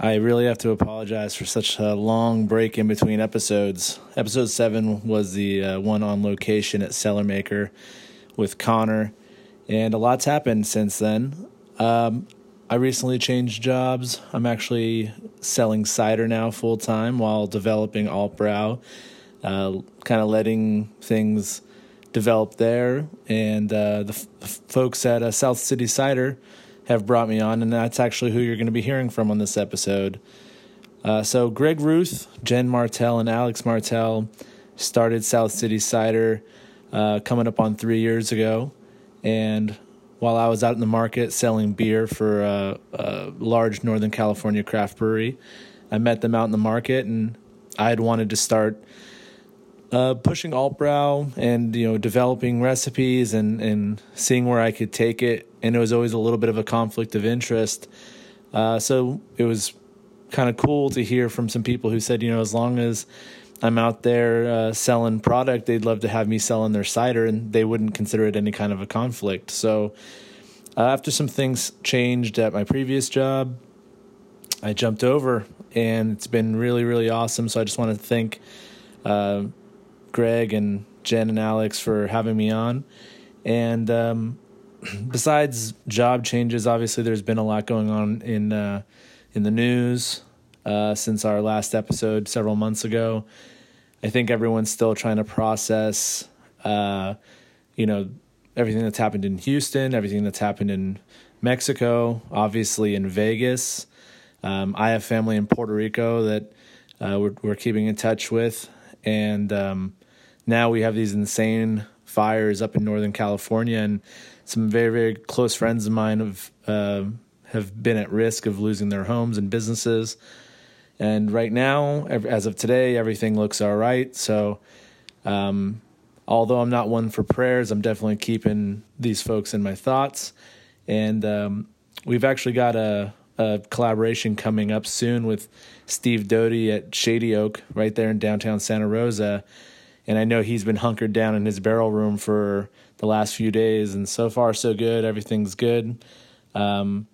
I really have to apologize for such a long break in between episodes. Episode 7 was the uh, one on location at Cellar Maker with Connor, and a lot's happened since then. Um, I recently changed jobs. I'm actually selling cider now full time while developing Alt Brow, uh, kind of letting things develop there. And uh, the, f- the folks at uh, South City Cider have brought me on, and that's actually who you're going to be hearing from on this episode. Uh, so, Greg Ruth, Jen Martell, and Alex Martell started South City Cider uh, coming up on three years ago. And while I was out in the market selling beer for a, a large Northern California craft brewery, I met them out in the market, and I had wanted to start uh, pushing alt brow and you know developing recipes and and seeing where I could take it. And it was always a little bit of a conflict of interest. Uh, so it was kind of cool to hear from some people who said, you know, as long as I'm out there uh, selling product, they'd love to have me selling their cider, and they wouldn't consider it any kind of a conflict. So uh, after some things changed at my previous job, I jumped over, and it's been really, really awesome. So I just want to thank uh, Greg and Jen and Alex for having me on. And um, besides job changes, obviously there's been a lot going on in uh, in the news uh, since our last episode several months ago. I think everyone's still trying to process, uh, you know, everything that's happened in Houston, everything that's happened in Mexico, obviously in Vegas. Um, I have family in Puerto Rico that uh, we're, we're keeping in touch with, and um, now we have these insane fires up in Northern California, and some very very close friends of mine have uh, have been at risk of losing their homes and businesses. And right now, as of today, everything looks all right. So, um, although I'm not one for prayers, I'm definitely keeping these folks in my thoughts. And um, we've actually got a, a, collaboration coming up soon with Steve Doty at Shady Oak, right there in downtown Santa Rosa and I know he's been hunkered down in his barrel room for the last few days, and so far so good. Everything's good. Um,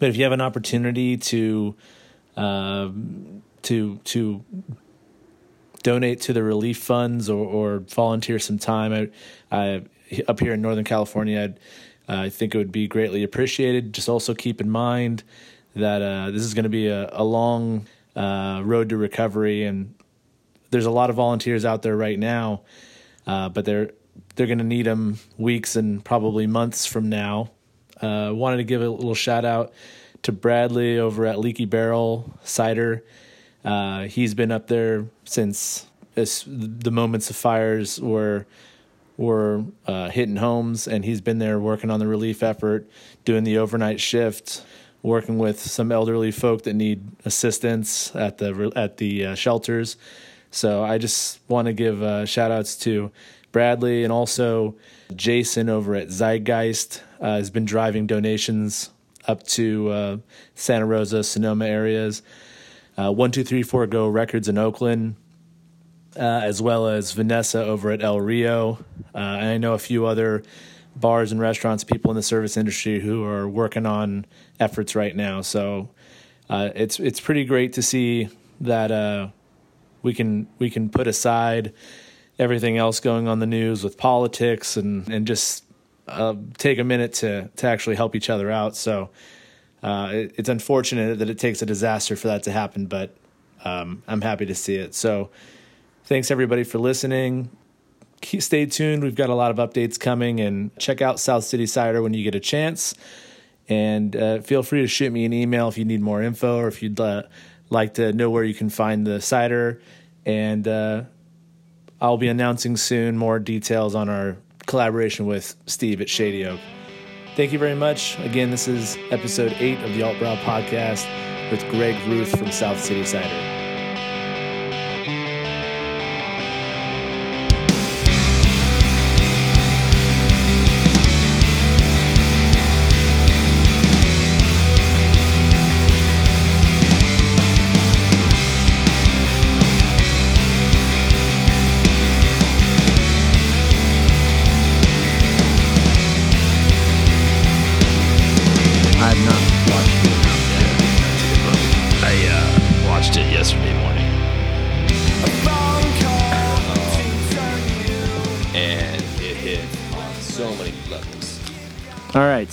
but if you have an opportunity to uh, to to donate to the relief funds or, or volunteer some time, I, I, up here in Northern California, uh, I think it would be greatly appreciated. Just also keep in mind that uh, this is going to be a, a long uh, road to recovery, and there's a lot of volunteers out there right now, uh, but they're they're going to need them weeks and probably months from now. Uh, wanted to give a little shout out to Bradley over at Leaky Barrel Cider. Uh, he's been up there since the moments of fires were were uh, hitting homes, and he's been there working on the relief effort, doing the overnight shift, working with some elderly folk that need assistance at the at the uh, shelters. So I just want to give uh, shout outs to Bradley and also Jason over at Zeitgeist uh, has been driving donations up to uh, Santa Rosa, Sonoma areas. Uh, one two three four Go Records in Oakland, uh, as well as Vanessa over at El Rio, uh, and I know a few other bars and restaurants, people in the service industry who are working on efforts right now. So uh, it's it's pretty great to see that we can we can put aside everything else going on the news with politics and and just uh, take a minute to to actually help each other out. So uh, it, it's unfortunate that it takes a disaster for that to happen, but um, I'm happy to see it. So thanks everybody for listening. Stay tuned. We've got a lot of updates coming, and check out South City Cider when you get a chance. And uh, feel free to shoot me an email if you need more info or if you'd uh, like to know where you can find the cider. And uh, I'll be announcing soon more details on our collaboration with Steve at Shady Oak. Thank you very much. Again, this is episode eight of the Alt Brow podcast with Greg Ruth from South City Cider.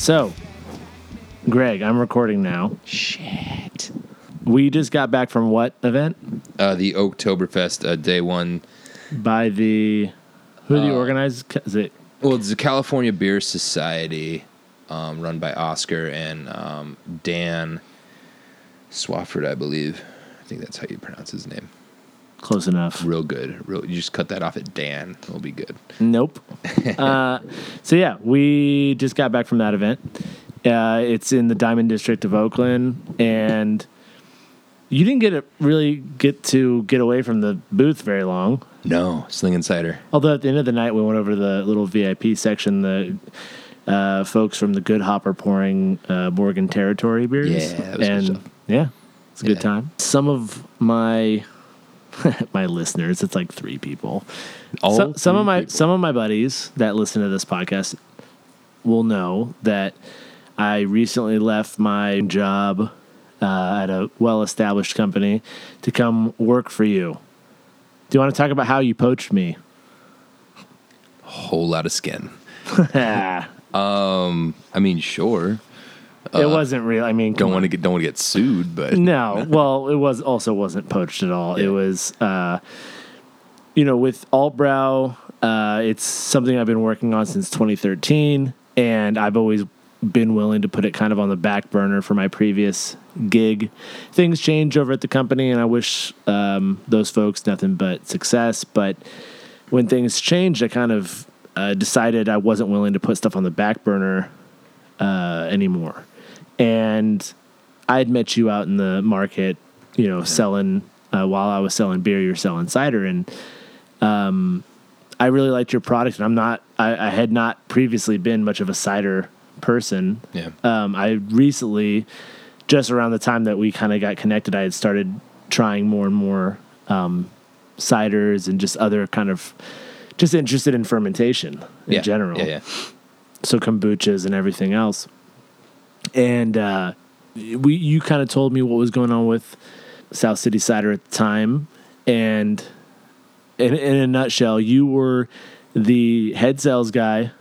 So Greg, I'm recording now. Shit. We just got back from what event? Uh, the Oktoberfest uh, day one. By the who do you Uh, organize? Is it Well, it's the California Beer Society, um, run by Oscar and um, Dan Swafford, I believe. I think that's how you pronounce his name. Close enough? Real good. Real. You just cut that off at Dan. It'll be good. Nope. uh, so yeah, we just got back from that event. Uh, it's in the Diamond District of Oakland, and you didn't get to really get to get away from the booth very long. No, Sling Insider. Although at the end of the night, we went over to the little VIP section. The uh, folks from the Good Hopper pouring uh, Morgan Territory beers. Yeah, that was good and stuff. yeah, it's a good time. Some of my my listeners, it's like three people. All some, some of my people. some of my buddies that listen to this podcast will know that I recently left my job uh, at a well-established company to come work for you. Do you want to talk about how you poached me? whole lot of skin. it I mean, sure. Wasn't real. I mean, Uh, Don't want to get don't want to get sued, but No, well, it was also wasn't poached at all. It was, uh, you know, with Altbrow, uh, it's something I've been working on since 2013, and I've always been willing to put it kind of on the back burner for my previous gig. Things change over at the company, and I wish um, those folks nothing but success. But when things changed, I kind of uh, decided I wasn't willing to put stuff on the back burner uh, anymore. And I had met you out in the market, you know, selling uh, while I was selling beer, you're selling cider, and um, I really liked your product. And I'm not, I, I had not previously been much of a cider person. yeah. Um, I recently, just around the time that we kind of got connected, I had started trying more and more um, ciders and just other kind of, just interested in fermentation in yeah. general Yeah, yeah. so kombuchas and everything else. And uh, we, you kind of told me what was going on with South City Cider at the time, and in, in a nutshell, you were the head sales guy,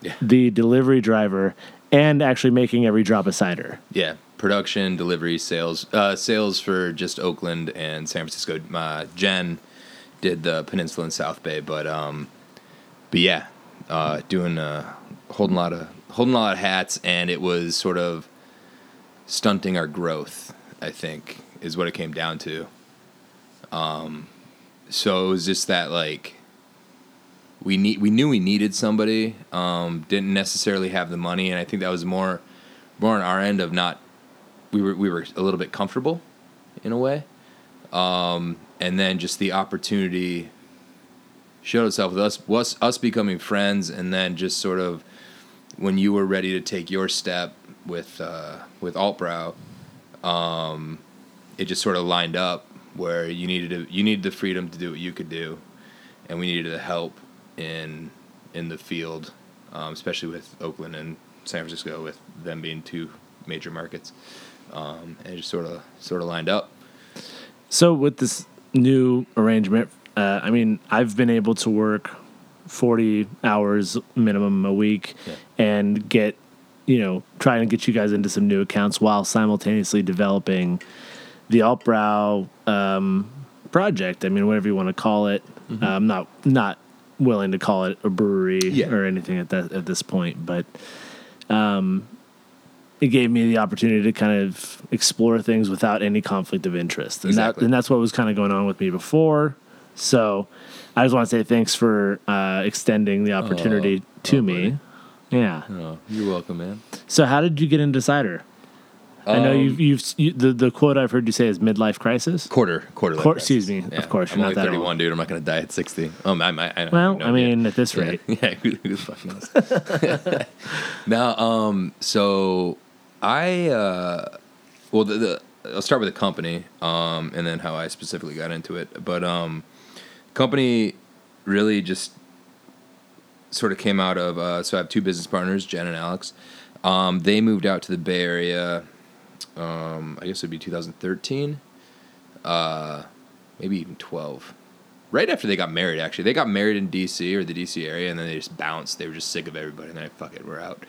Yeah. the delivery driver, and actually making every drop of cider. Yeah, production, delivery, sales, uh, sales for just Oakland and San Francisco. Uh, Jen did the Peninsula and South Bay, but um, but yeah, uh, doing uh, holding a lot of holding a lot of hats, and it was sort of stunting our growth. I think is what it came down to. Um, so it was just that like we need we knew we needed somebody um, didn't necessarily have the money and i think that was more more on our end of not we were we were a little bit comfortable in a way um, and then just the opportunity showed itself with us was us becoming friends and then just sort of when you were ready to take your step with uh, with altbrow um, it just sort of lined up where you needed to, you needed the freedom to do what you could do and we needed the help in in the field, um, especially with Oakland and San Francisco, with them being two major markets. Um, and it just sort of sort of lined up. So with this new arrangement, uh, I mean, I've been able to work forty hours minimum a week Yeah. and get, you know, trying to get you guys into some new accounts while simultaneously developing the Altbrow um, project. I mean, whatever you want to call it. Uh, I'm not not willing to call it a brewery Yeah. or anything at that at this point, but um, it gave me the opportunity to kind of explore things without any conflict of interest, and Exactly. that and that's what was kind of going on with me before. So, I just want to say thanks for uh, extending the opportunity to oh, me. Yeah. Oh, you're welcome, man. So, how did you get into cider? I know Um, you've, you've you, the the quote I've heard you say is midlife crisis. quarter quarter. life Quar- crisis. excuse me, of course, I'm you're not that 31, old. dude. I'm not gonna die at 60. Um, I might. I, Well, I mean, at this Yeah, rate, yeah, who, who the fuck knows? now, um, so I, uh, well, the, the I'll start with the company, um, and then how I specifically got into it. But um, company really just sort of came out of. Uh, so I have two business partners, Jen and Alex. Um, they moved out to the Bay Area. Um, I guess it'd be 2013. uh, maybe even twelve. Right after they got married, actually, they got married in D.C. or the D.C. area, and then they just bounced. They were just sick of everybody, and then fuck it, we're out.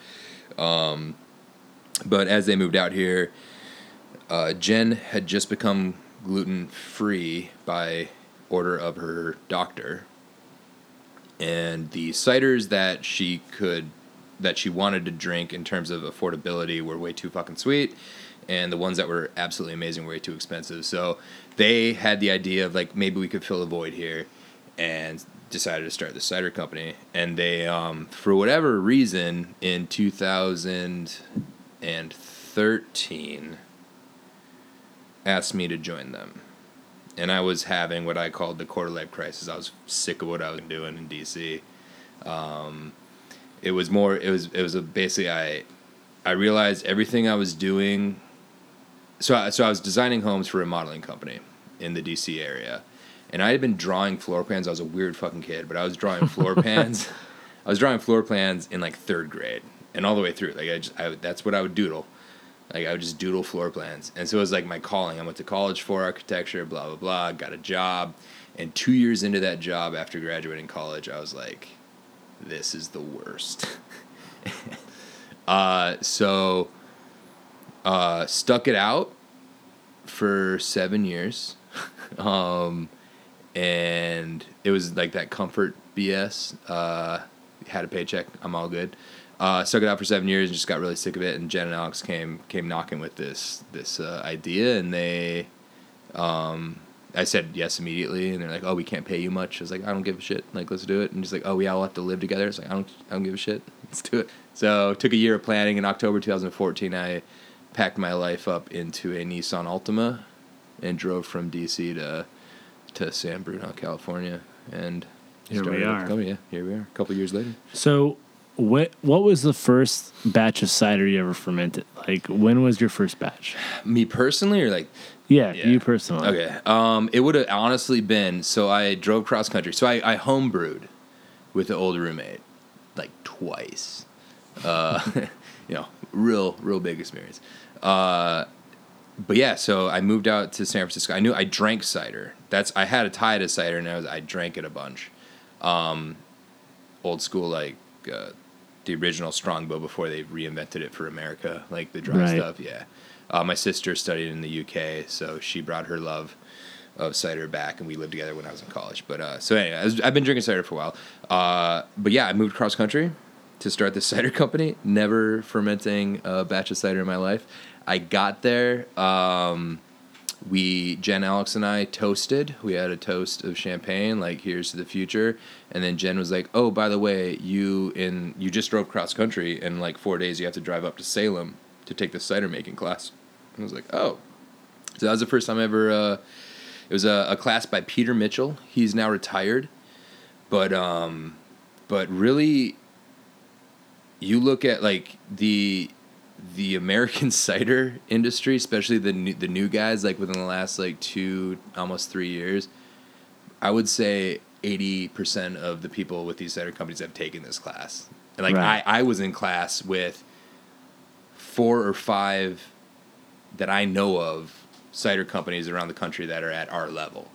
Um, but as they moved out here, uh, Jen had just become gluten free by order of her doctor, and the ciders that she could that she wanted to drink in terms of affordability were way too fucking sweet. And the ones that were absolutely amazing were way too expensive. So they had the idea of like maybe we could fill a void here and decided to start the cider company. And they um, for whatever reason in 2013 asked me to join them and I was having what I called the quarter life crisis. I was sick of what I was doing in DC. Um, it was more. It was. It was a basically. I, I realized everything I was doing. So I, so I was designing homes for a modeling company in the DC area, and I had been drawing floor plans. I was a weird fucking kid, but I was drawing floor plans. I was drawing floor plans in like third grade and all the way through. Like I just, I, that's what I would doodle. Like I would just doodle floor plans, and so it was like my calling. I went to college for architecture, blah blah blah. Got a job, and two years into that job, after graduating college, I was like, "This is the worst." uh, so, uh, stuck it out for seven years, um, and it was like that comfort BS. Uh, had a paycheck, I'm all good uh, stuck it out for seven years and just got really sick of it. And Jen and Alex came came knocking with this this uh, idea, and they, um, I said yes immediately, and they're like, "Oh, we can't pay you much." I was like, "I don't give a shit. Like, let's do it." And just like, "Oh, we all have to live together." It's like, "I don't, I don't give a shit. Let's do it." So took a year of planning. In October 2014, I packed my life up into a Nissan Altima and drove from DC to to San Bruno, California, and here we are. Yeah, here we are. A couple years later. So what what was the first batch of cider you ever fermented? Like when was your first batch? Me personally, or like yeah, yeah. you personally. Okay. Um, it would have honestly been so I drove cross country. So I, I home brewed with the old roommate like twice. Uh, you know, real real big experience. Uh, but yeah, so I moved out to San Francisco. I knew I drank cider. That's I had a tie to cider, and I was I drank it a bunch. Um, old school like uh, the original Strongbow before they reinvented it for America, like the dry right. stuff. Yeah. Uh, my sister studied in the UK, so she brought her love of cider back, and we lived together when I was in college. But uh, so anyway, I have been drinking cider for a while. Uh, but yeah, I moved cross country to start this cider company. Never fermenting a batch of cider in my life. I got there. Um, we Jen, Alex, and I toasted. We had a toast of champagne, like "Here's to the future." And then Jen was like, "Oh, by the way, you in you just drove cross country, and like four days you have to drive up to Salem to take the cider making class." And I was like, "Oh." So that was the first time I ever. Uh, it was a, a class by Peter Mitchell. He's now retired, but um, but really, you look at like the the American cider industry, especially the new, the new guys, like within the last like two almost three years, I would say eighty percent of the people with these cider companies have taken this class. And like right. I, I was in class with four or five that I know of cider companies around the country that are at our level.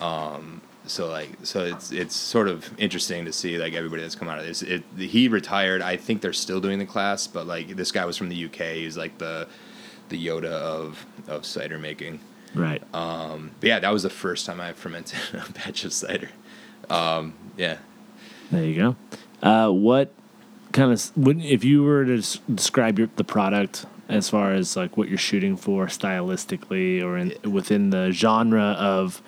Um, so like so it's it's sort of interesting to see like everybody that's come out of this. It he retired. I think they're still doing the class, but like this guy was from the UK. He's like the the Yoda of of cider making. Right. Um. But yeah, that was the first time I fermented a batch of cider. Um. Yeah. There you go. Uh, what kind of wouldn't if you were to describe your, the product as far as like what you're shooting for stylistically or in, within the genre of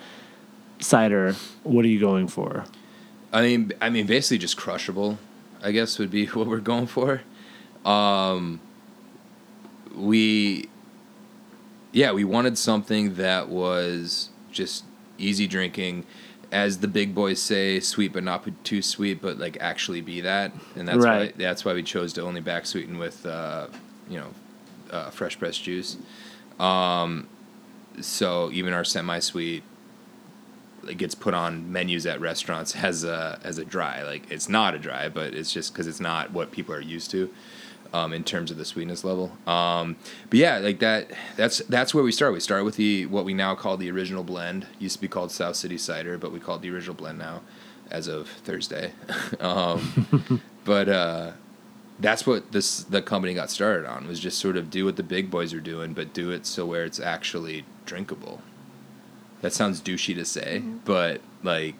cider, what are you going for? I mean, I mean, basically just crushable. I guess would be what we're going for. Um, we, yeah, we wanted something that was just easy drinking, as the big boys say, sweet but not too sweet, but like actually be that, and that's right. why that's why we chose to only back sweeten with, uh, you know, uh, fresh pressed juice. Um, so even our semi sweet it gets put on menus at restaurants as a as a dry. Like it's not a dry, but it's just because it's not what people are used to. um, in terms of the sweetness level. Um, but yeah, like that. That's that's where we start. We start with the what we now call the original blend. Used to be called South City Cider, but we call it the original blend now, as of Thursday. um, but uh, that's what this the company got started on was just sort of do what the big boys are doing, but do it so where it's actually drinkable. That sounds douchey to say, but like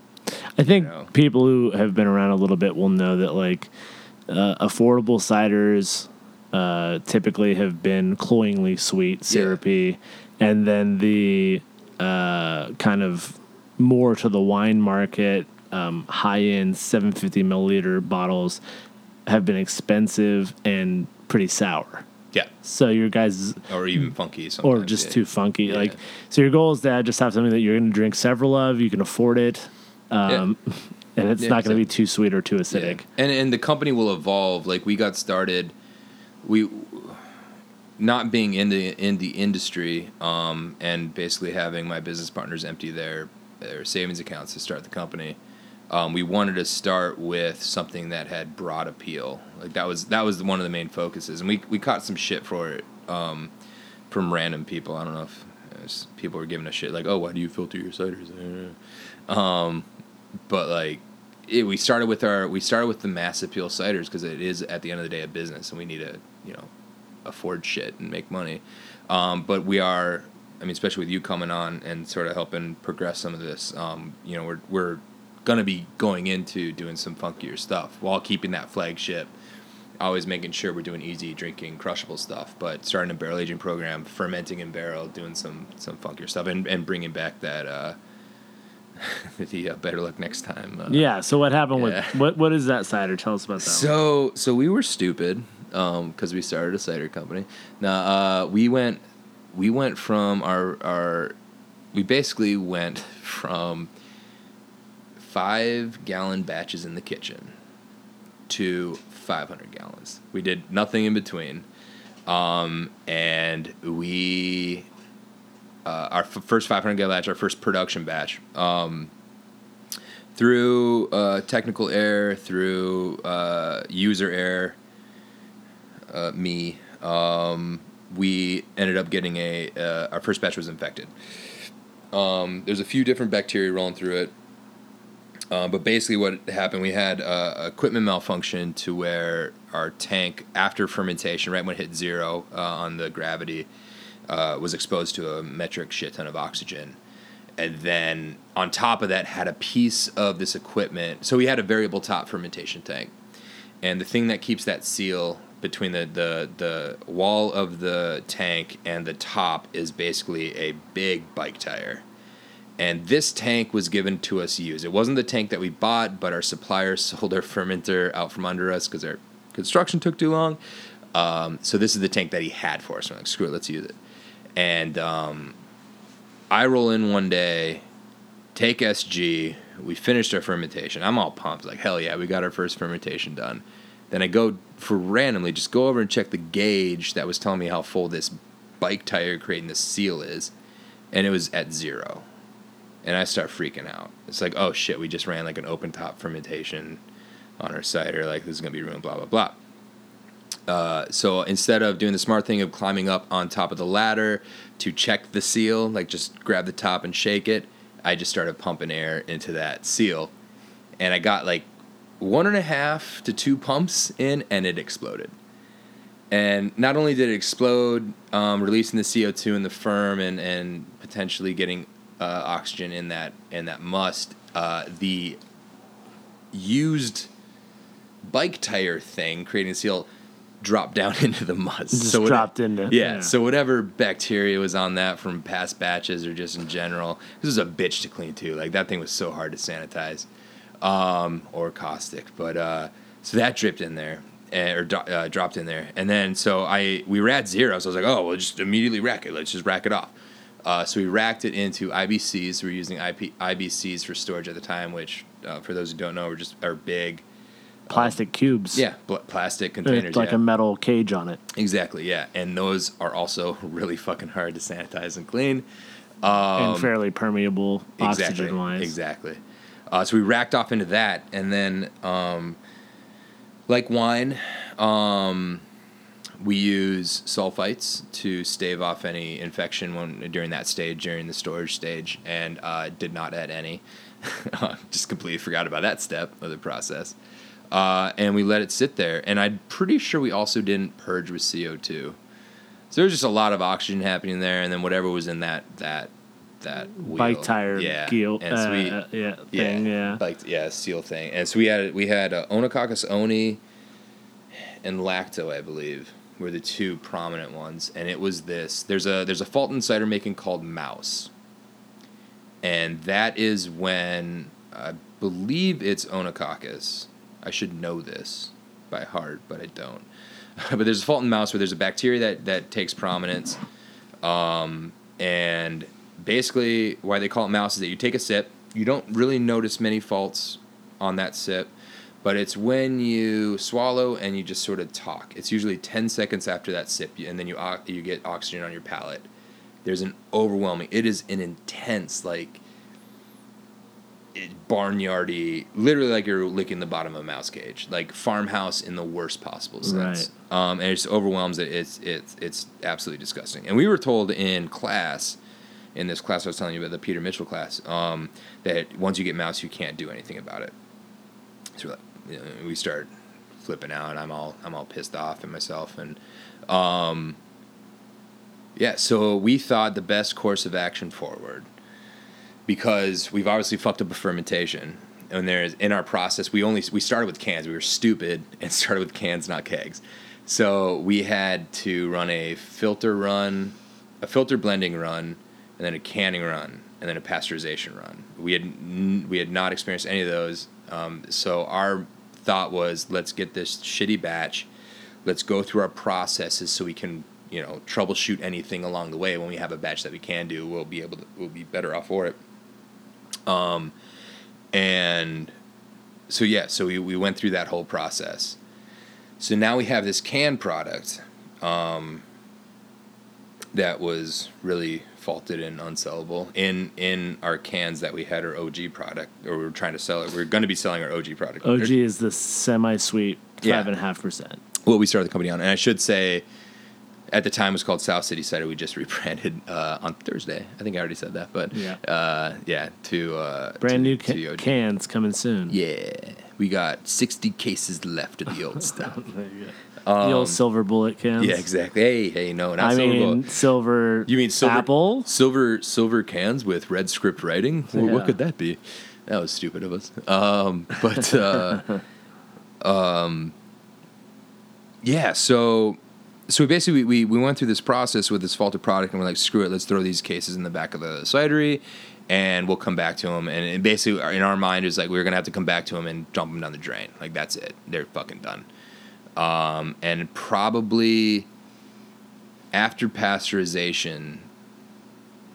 I think You know. people who have been around a little bit will know that like uh, affordable ciders uh, typically have been cloyingly sweet, syrupy, and then the uh, kind of more to the wine market, um, high end 750 milliliter bottles have been expensive and pretty sour. Yeah, So your guys or even funky sometimes. or just yeah. too funky. Yeah. Like, so your goal is to just have something that you're going to drink several of. You can afford it, um, and it's Yeah, not going to be too sweet or too Yeah. acidic. And and the company will evolve. Like we got started, we not being in the in the industry, um, and basically having my business partners empty their their savings accounts to start the company. Um, we wanted to start with something that had broad appeal. Like that was that was one of the main focuses, and we we caught some shit for it um, from random people. I don't know if was, people were giving us shit like, "Oh, why do you filter your ciders?" Um, but like it, we started with our we started with the mass appeal ciders because it is at the end of the day a business and we need to you know afford shit and make money um, but we are i mean especially with you coming on and sort of helping progress some of this um, you know we're we're gonna be going into doing some funkier stuff while keeping that flagship always making sure we're doing easy drinking crushable stuff but starting a barrel aging program fermenting in barrel doing some some funkier stuff and, and bringing back that uh the uh, better luck next time uh, Yeah. So what happened Yeah. with what? What is that cider? Tell us about that. one. so so we were stupid because we started a cider company. Now uh, we went we went from our our we basically went from five gallon batches in the kitchen to 500 gallons. We did nothing in between, um, and we uh, our f- first 500 gallon batch, our first production batch. Um, through uh, technical error, through uh, user error, uh, me, um, we ended up getting a uh, our first batch was infected. Um, there's a few different bacteria rolling through it, uh, but basically what happened, we had uh, equipment malfunction to where our tank after fermentation, right when it hit zero uh, on the gravity, uh, was exposed to a metric shit ton of oxygen. And then on top of that had a piece of this equipment so we had a variable top fermentation tank. And the thing that keeps that seal between the, the, the wall of the tank and the top is basically a big bike tire and this tank was given to us used it wasn't the tank that we bought but our supplier sold our fermenter out from under us because our construction took too long um, so this is the tank that he had for us. We're like, screw it, let's use it. And um, I roll in one day, take SG. We finished our fermentation. I'm all pumped, like hell yeah, we got our first fermentation done. Then I go for randomly just go over and check the gauge that was telling me how full this bike tire creating this seal is, and it was at zero. And I start freaking out. It's like, oh shit, we just ran like an open top fermentation on our cider. Like this is gonna be ruined. Blah blah blah. Uh, so instead of doing the smart thing of climbing up on top of the ladder to check the seal, like just grab the top and shake it, I just started pumping air into that seal. And I got like one and a half to two pumps in, and it exploded. And not only did it explode, um, releasing the CO2 in the firm and, and potentially getting uh, oxygen in that in that must, uh, the used bike tire thing creating a seal dropped down into the must. Just what- dropped into- yeah, yeah. So whatever bacteria was on that from past batches or just in general, this was a bitch to clean too. Like that thing was so hard to sanitize, um, or caustic. But uh, so that dripped in there. eh, Or do- uh, dropped in there, and then so I we were at zero. So I was like, "Oh, well, just immediately rack it. Let's just rack it off." Uh, so we racked it into IBCs. We were using IP, IBCs for storage at the time, which, uh, for those who don't know, were just are big, Plastic cubes. yeah, bl- plastic containers. like yeah. a metal cage on it. Exactly, yeah. And those are also really fucking hard to sanitize and clean. Um, and fairly permeable exactly, oxygen wise. Exactly. Uh, so we racked off into that, and then, um, like wine, um, we use sulfites to stave off any infection when during that stage, during the storage stage, and uh, did not add any. Just completely forgot about that step of the process. Uh, and we let it sit there. And I'm pretty sure we also didn't purge with CO2. So there's just a lot of oxygen happening there, and then whatever was in that that that wheel, Bike tire yeah, geel, and so we, uh, yeah, thing, yeah. like yeah, steel thing. And so we had we had uh, Oenococcus oeni and Lacto, I believe, were the two prominent ones. And it was this. There's a there's a Fulton cider making called Mouse, and that is when I believe it's Oenococcus. I should know this by heart, but I don't. but there's a Fulton mouse where there's a bacteria that that takes prominence, um, and basically why they call it mouse is that you take a sip, you don't really notice many faults on that sip, but it's when you swallow and you just sort of talk. It's usually ten seconds after that sip, and then you you get oxygen on your palate. There's an overwhelming. It is an intense like barnyardy, literally like you're licking the bottom of a mouse cage, like farmhouse in the worst possible sense. Um, and it just overwhelms it. It's it's it's absolutely disgusting. And we were told in class, in this class I was telling you about, the Peter Mitchell class, um, that once you get mouse, you can't do anything about it. So we're like, we start flipping out. And I'm all I'm all pissed off at myself, and um, yeah. So we thought the best course of action forward because we've obviously fucked up a fermentation. And there's in our process, we only we started with cans. We were stupid and started with cans, not kegs. So we had to run a filter run, a filter blending run, and then a canning run, and then a pasteurization run. We had we had not experienced any of those. Um, so our thought was, let's get this shitty batch. Let's go through our processes so we can you know troubleshoot anything along the way. When we have a batch that we can do, we'll be able to we'll be better off for it. Um, and so yeah, so we, we went through that whole process. So now we have this canned product um, that was really faulted and unsellable in in our cans that we had our OG product or we were trying to sell it. We are going to be selling our OG product. OG is the semi-sweet Yeah. five and a half percent. Well, we started the company on, and I should say, at the time it was called South City Cider. We just rebranded uh, on Thursday. I think I already said that, but Yeah. uh, yeah, to uh, Brand to- new ca- OG. cans coming soon. Yeah, we got sixty cases left of the old stuff. Go. the old silver bullet cans. Um, Yeah, exactly. Hey, hey, no, not I silver. mean, bullet. silver. you mean silver apple? Silver, silver cans with red script writing. Well, Yeah. What could that be? That was stupid of us. Um, but uh, um, yeah, so so basically we, we went through this process with this faulted product and we're like, screw it, let's throw these cases in the back of the cidery and we'll come back to them. And, and basically, in our mind, is like we are gonna have to come back to them and dump them down the drain. Like that's it. They're fucking done. Um, and probably after pasteurization,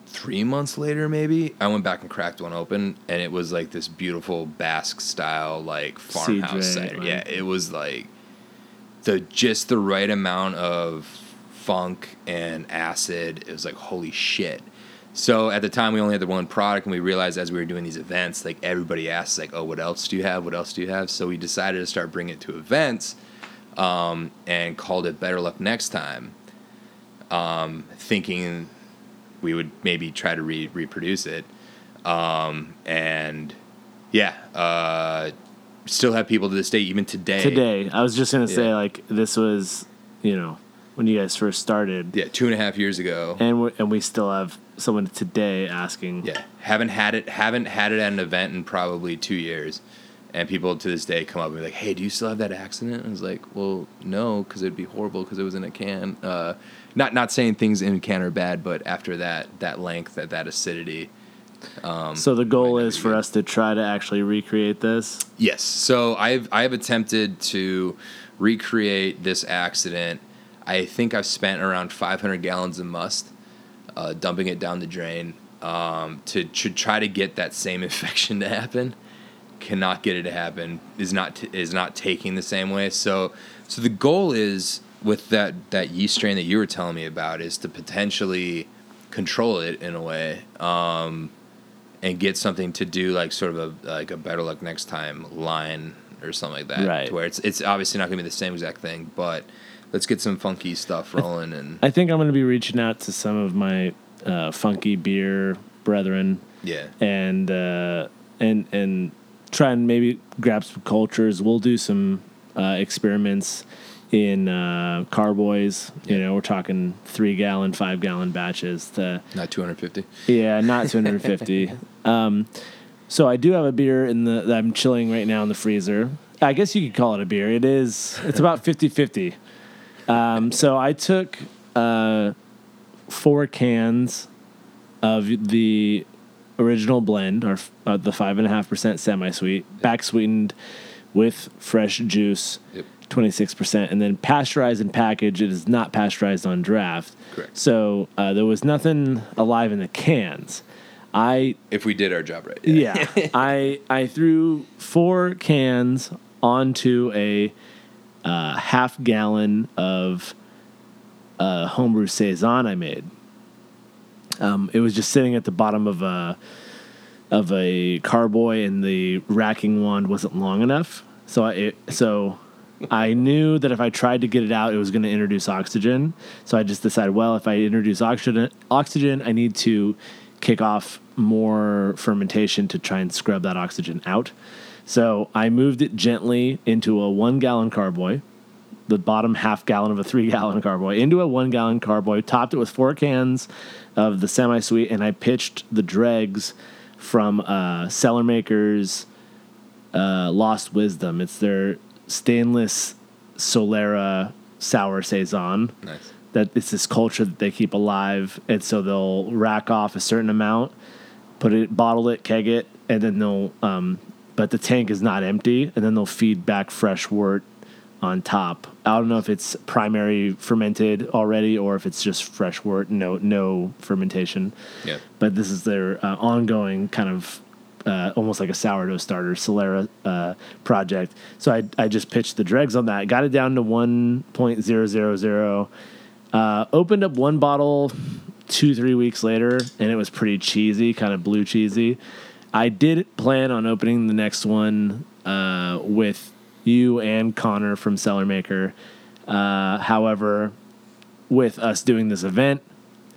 three months later, maybe I went back and cracked one open, and it was like this beautiful Basque style, like farmhouse CJ, cider. Yeah, it was like the just the right amount of funk and acid. It was like holy shit. So at the time we only had the one product, and we realized as we were doing these events, like everybody asked, like, "Oh, what else do you have? What else do you have?" So we decided to start bringing it to events, um, and called it Better Luck Next Time, um, thinking we would maybe try to re- reproduce it, um, and yeah, uh, still have people to this day, even today. Today, I was just gonna say like this was, you know, when you guys first started, Yeah, two and a half years ago. and we and we still have someone today asking. Yeah, haven't had it. Haven't had it at an event in probably two years, and people to this day come up and be like, "Hey, do you still have that accident?" And I was like, "Well, no, because it'd be horrible because it was in a can." Uh, not not saying things in a can are bad, but after that that length, that that acidity. Um, So the goal is for us to try to actually recreate this. Yes. So I've I've attempted to recreate this accident. I think I've spent around 500 gallons of must, uh, dumping it down the drain um, to, to try to get that same infection to happen. Cannot get it to happen. Is not t- is not taking the same way. So so the goal is with that that yeast strain that you were telling me about is to potentially control it in a way. Um, and get something to do like sort of a like a better luck next time line or something like that. Right. To where it's it's obviously not gonna be the same exact thing, but let's get some funky stuff rolling and I think I'm going to be reaching out to some of my uh, funky beer brethren yeah. and uh, and and try and maybe grab some cultures. We'll do some uh, experiments in uh, carboys. You know, we're talking three gallon, five gallon batches. To Not 250. yeah, not 250. um, so I do have a beer in the that I'm chilling right now in the freezer. I guess you could call it a beer. It is. It's about 50-50. Um, so I took uh, four cans of the original blend, or uh, the five and a half percent semi-sweet, back sweetened with fresh juice, twenty six percent, and then pasteurized and packaged. It is not pasteurized on draft. Correct. So uh, there was nothing alive in the cans. I If we did our job right. yeah, I I threw four cans onto a uh, half gallon of uh, homebrew saison I made. Um, it was just sitting at the bottom of a of a carboy, and the racking wand wasn't long enough. So I it, so I knew that if I tried to get it out, it was going to introduce oxygen. So I just decided, well, if I introduce oxygen, oxygen, I need to kick off more fermentation to try and scrub that oxygen out. So I moved it gently into a one gallon carboy, the bottom half gallon of a three gallon carboy, into a one gallon carboy, topped it with four cans of the semi sweet, and I pitched the dregs from uh, Cellar Makers uh, Lost Wisdom. It's their stainless Solera sour saison Nice. that it's this culture that they keep alive, and so they'll rack off a certain amount, put it, bottle it, keg it, and then they'll. Um, but the tank is not empty, and then they'll feed back fresh wort on top. I don't know if it's primary fermented already or if it's just fresh wort, no no fermentation. Yeah. But this is their uh, ongoing kind of uh, almost like a sourdough starter Solera uh, project. So I I just pitched the dregs on that, got it down to one point zero zero zero. Uh, opened up one bottle two three weeks later, and it was pretty cheesy, kind of blue cheesy. I did plan on opening the next one uh, with you and Connor from Cellar Maker. Uh, however, with us doing this event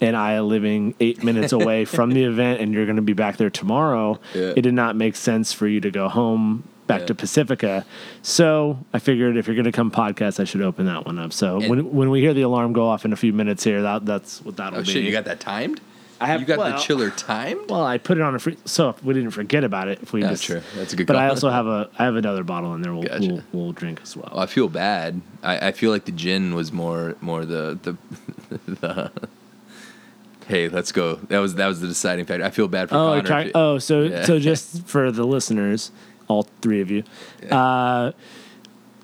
and I living eight minutes away from the event, and you're going to be back there tomorrow, Yeah. it did not make sense for you to go home back Yeah. to Pacifica. So I figured if you're going to come podcast, I should open that one up. So And- when when we hear the alarm go off in a few minutes here, that that's what that'll Oh be. shit! You got that timed? I have You got well, the chiller timed? Well, I put it on a free, so if we didn't forget about it. If we Yeah, just, true. That's a good But. I also have a I have another bottle in there. We'll Gotcha. we'll, we'll drink as well. Oh, I feel bad. I, I feel like the gin was more more the the the. Hey, let's go. That was that was the deciding factor. I feel bad for Oh, try, oh, so Yeah. so just for the listeners, all three of you, uh,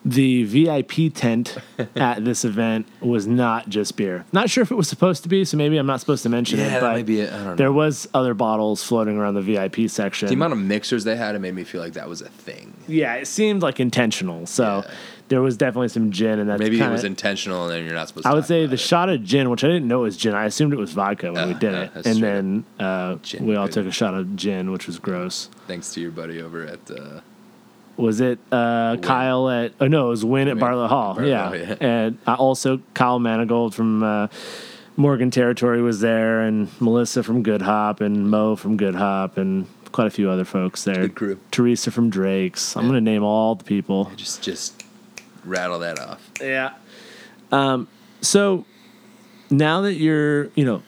the VIP tent at this event was not just beer. Not sure if it was supposed to be, so maybe I'm not supposed to mention Yeah, it. But might be it. I don't know. There was other bottles floating around the VIP section. the amount of mixers they had, it made me feel like that was a thing. yeah, it seemed like intentional. So Yeah. there was definitely some gin, and that Maybe kinda, it was intentional, and then you're not supposed. to I would say the it. shot of gin, which I didn't know was gin. I assumed it was vodka when we Uh, did uh, it, and straight then uh, we all took a shot of gin, which was gross. Thanks to your buddy over at. Was it uh, Kyle at? Oh no, it was Win at. Barlow Hall. Barlow yeah. Yeah. and uh, also Kyle Manigold from uh, Morgan Territory was there, and Melissa from Good Hop, and Mo from Good Hop, and quite a few other folks there. Good crew. Teresa from Drake's. I'm Yeah. gonna name all the people. just just rattle that off. Yeah. Um, so now that you're, you know,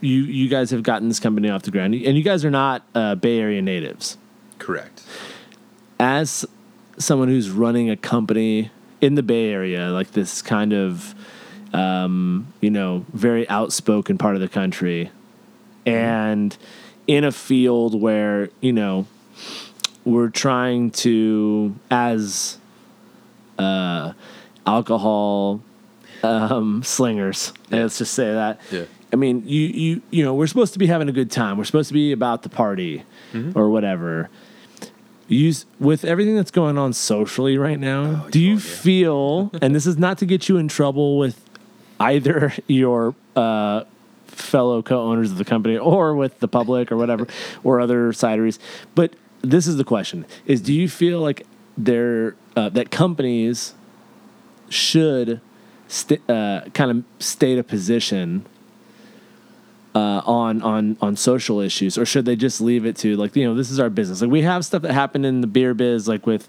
you you guys have gotten this company off the ground, and you guys are not uh, Bay Area natives. Correct. As someone who's running a company in the Bay Area, like this kind of, um, you know, very outspoken part of the country, and in a field where you know we're trying to as uh, alcohol um, slingers. Let's just say that. Yeah. I mean, you you you know, we're supposed to be having a good time. We're supposed to be about the party or whatever. Use with everything that's going on socially right now. do you feel? and this is not to get you in trouble with either your uh, fellow co-owners of the company or with the public or whatever or other cideries, but this is the question: Is do you feel like there uh, that companies should st- uh, kind of state a position uh, on on on social issues, or should they just leave it to like you know this is our business? Like we have stuff that happened in the beer biz, like with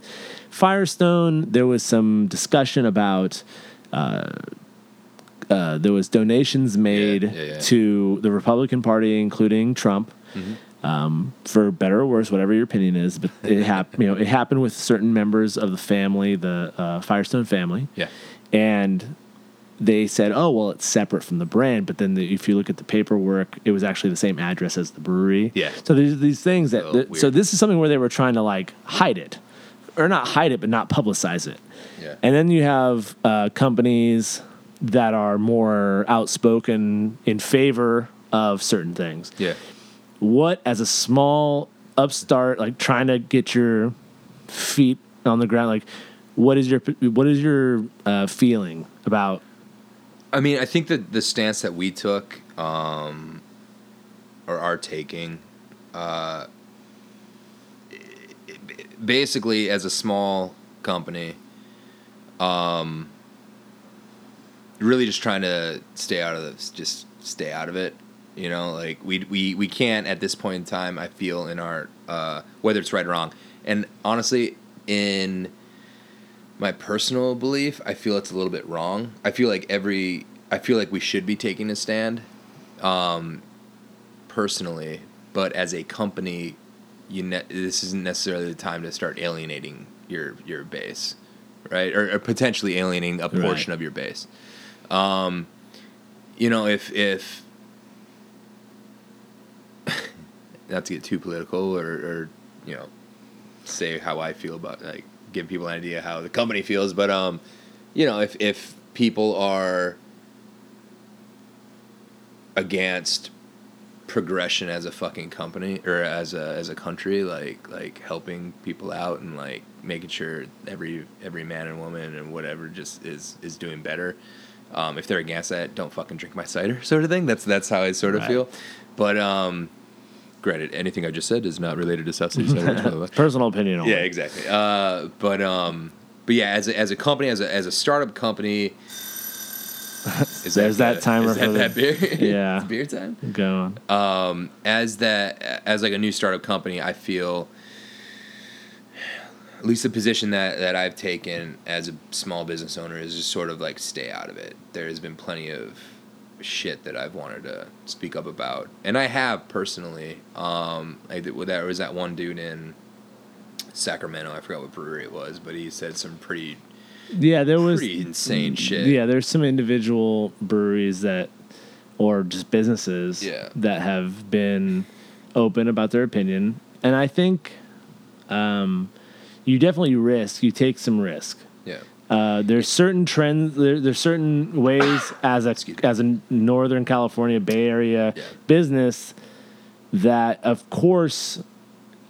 Firestone. There was some discussion about. Uh, uh, there was donations made yeah, yeah. to the Republican Party, including Trump, Mm-hmm. um, for better or worse, whatever your opinion is. But it happened. You know, it happened with certain members of the family, the uh, Firestone family, Yeah. and they said, "Oh, well, it's separate from the brand." But then, the, if you look at the paperwork, it was actually the same address as the brewery. Yeah. So there's these things that. Oh, that- so this is something where they were trying to like hide it, or not hide it, but not publicize it. Yeah. And then you have uh, companies that are more outspoken in favor of certain things. Yeah. What, as a small upstart, like trying to get your feet on the ground, like what is your what is your uh, feeling about? I mean, I think that the stance that we took, um, or are taking, uh, basically as a small company, um, really just trying to stay out of this, just stay out of it. You know, like we we we can't at this point in time. I feel in our uh, whether it's right or wrong, and honestly, in my personal belief, I feel it's a little bit wrong. I feel like every, I feel like we should be taking a stand, um, personally, but as a company, you ne- this isn't necessarily the time to start alienating your your base, right? Or, or potentially alienating a portion Right. of your base. Um, you know, if if not to get too political or, or you know say how I feel about like give people an idea how the company feels, but um, you know, if if people are against progression as a fucking company or as a as a country, like like helping people out and like making sure every every man and woman and whatever just is is doing better. Um, if they're against that, don't fucking drink my cider, sort of thing. That's that's how I sort of Right. feel. But um, granted, anything I just said is not related to South City the. Personal opinion. Only. Yeah, exactly. Uh, but um, but yeah, as a, as a company, as a as a startup company, is There's that the- timer Is that, for the- that beer? Yeah. Beer time. Go on. Um, as that as like a new startup company, I feel at least the position that that I've taken as a small business owner is just sort of like stay out of it. There has been plenty of shit that I've wanted to speak up about, and I have personally. Um, I there was that one dude in Sacramento. I forgot what brewery it was, but he said some pretty Yeah, there was pretty insane shit. Yeah, there's some individual breweries that, or just businesses Yeah. that have been open about their opinion, and I think, um, you definitely risk. You take some risk. Yeah, Uh, there's certain trends. There, there's certain ways as a as a Northern California Bay Area Yeah. business that, of course,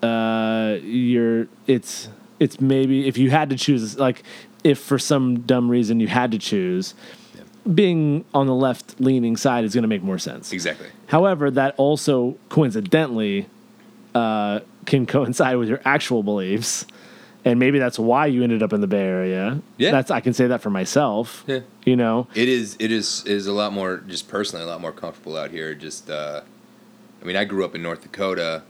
uh, you're. It's it's maybe if you had to choose, like if for some dumb reason you had to choose, being on the left leaning side is going to make more sense. exactly. However, that also coincidentally uh, can coincide with your actual beliefs, and maybe that's why you ended up in the Bay Area. Yeah. that's I can say that for myself. Yeah. You know, It is. It is. Is a lot more. Just personally, a lot more comfortable out here. Just. Uh, I mean, I grew up in North Dakota,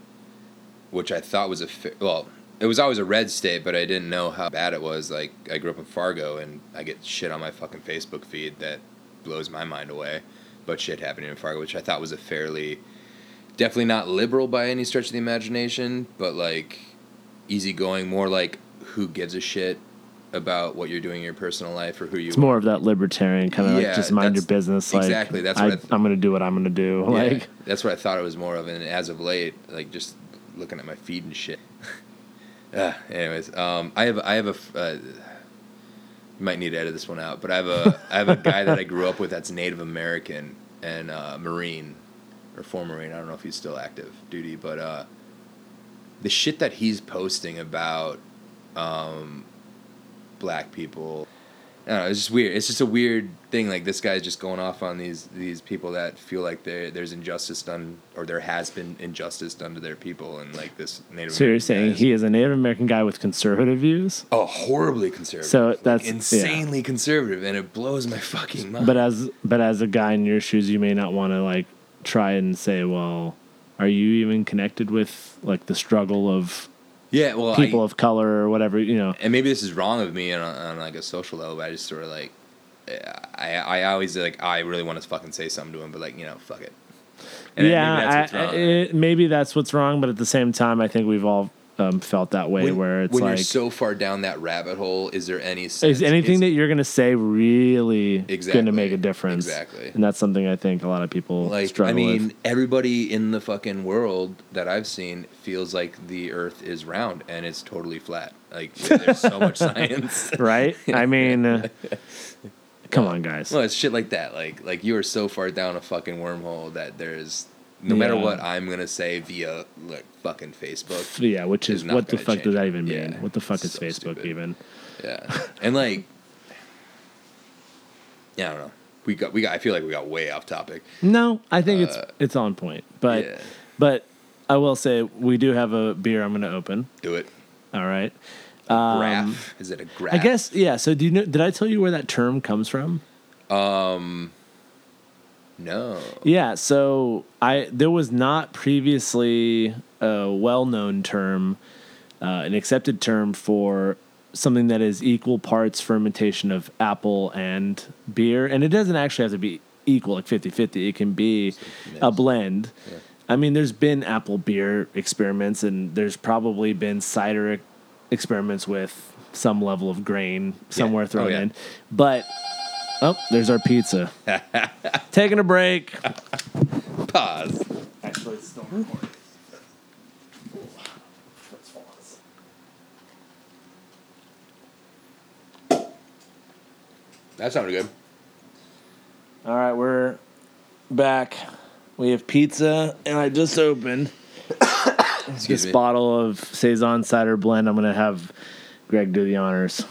which I thought was a fa- well. It was always a red state, but I didn't know how bad it was. Like I grew up in Fargo, and I get shit on my fucking Facebook feed that blows my mind away. But shit happening in Fargo, which I thought was a fairly, definitely not liberal by any stretch of the imagination, but like easygoing, more like who gives a shit about what you're doing in your personal life or who you it's more of that libertarian kind of like just mind your business. Like, exactly, that's I, what I I'm going to do what I'm going to do. Yeah, Like, that's what I thought it was more of, and as of late, like just looking at my feed and shit. uh, anyways, um, I have I have a. uh, you might need to edit this one out, but I have a I have a guy that I grew up with that's Native American and uh, Marine or former Marine. I don't know if he's still active duty, but uh, the shit that he's posting about um, black people I don't know. It's just weird. It's just a weird thing. Like this guy's just going off on these these people that feel like there there's injustice done or there has been injustice done to their people, and like this Native. So you're saying is- he is a Native American guy with conservative views, Oh, horribly conservative. So Like, that's- yeah. insanely conservative, and it blows my fucking mind. but as but as a guy in your shoes, you may not want to like try and say, well, are you even connected with like the struggle of yeah, well, people I, of color or whatever? You know, and maybe this is wrong of me on, on like a social level, but I just sort of like, I I always like I really want to fucking say something to him, but like you know, fuck it. And yeah, maybe that's I- it- maybe that's what's wrong. But at the same time, I think we've all um, felt that way, when, where it's when like, you're so far down that rabbit hole, is there any sense? is anything is- that you're going to say really exactly, going to make a difference? exactly. and that's something I think a lot of people like struggle I mean, with. everybody in the fucking world that I've seen feels like the Earth is round and it's totally flat. Like there's so much science. right? I mean, uh, come on, guys. Well, it's shit like that. Like like you are so far down a fucking wormhole that there's no matter what I'm gonna say via like fucking Facebook. yeah, which is is what the fuck does that even mean? Yeah, what the fuck is so Facebook stupid. even? Yeah, and like yeah, I don't know. We got we got. I feel like we got way off topic. No, I think it's Uh, it's on point. But yeah. but I will say we do have a beer I'm going to open. Do it. All right. graf is it a graf? Um, I guess yeah. So do you know? Did I tell you where that term comes from? Um. No. Yeah. So I there was not previously a well-known term, uh, an accepted term for something that is equal parts fermentation of apple and beer, and it doesn't actually have to be equal like 50-50. It can be a blend. Yeah. I mean, there's been apple beer experiments, and there's probably been cider experiments with some level of grain somewhere Oh, thrown yeah. in. But oh, there's our pizza. Taking a break. Pause. Actually, it's still recording. That sounded good. All right, we're back. We have pizza, and I just opened this me. bottle of saison cider blend. I'm gonna have Greg do the honors.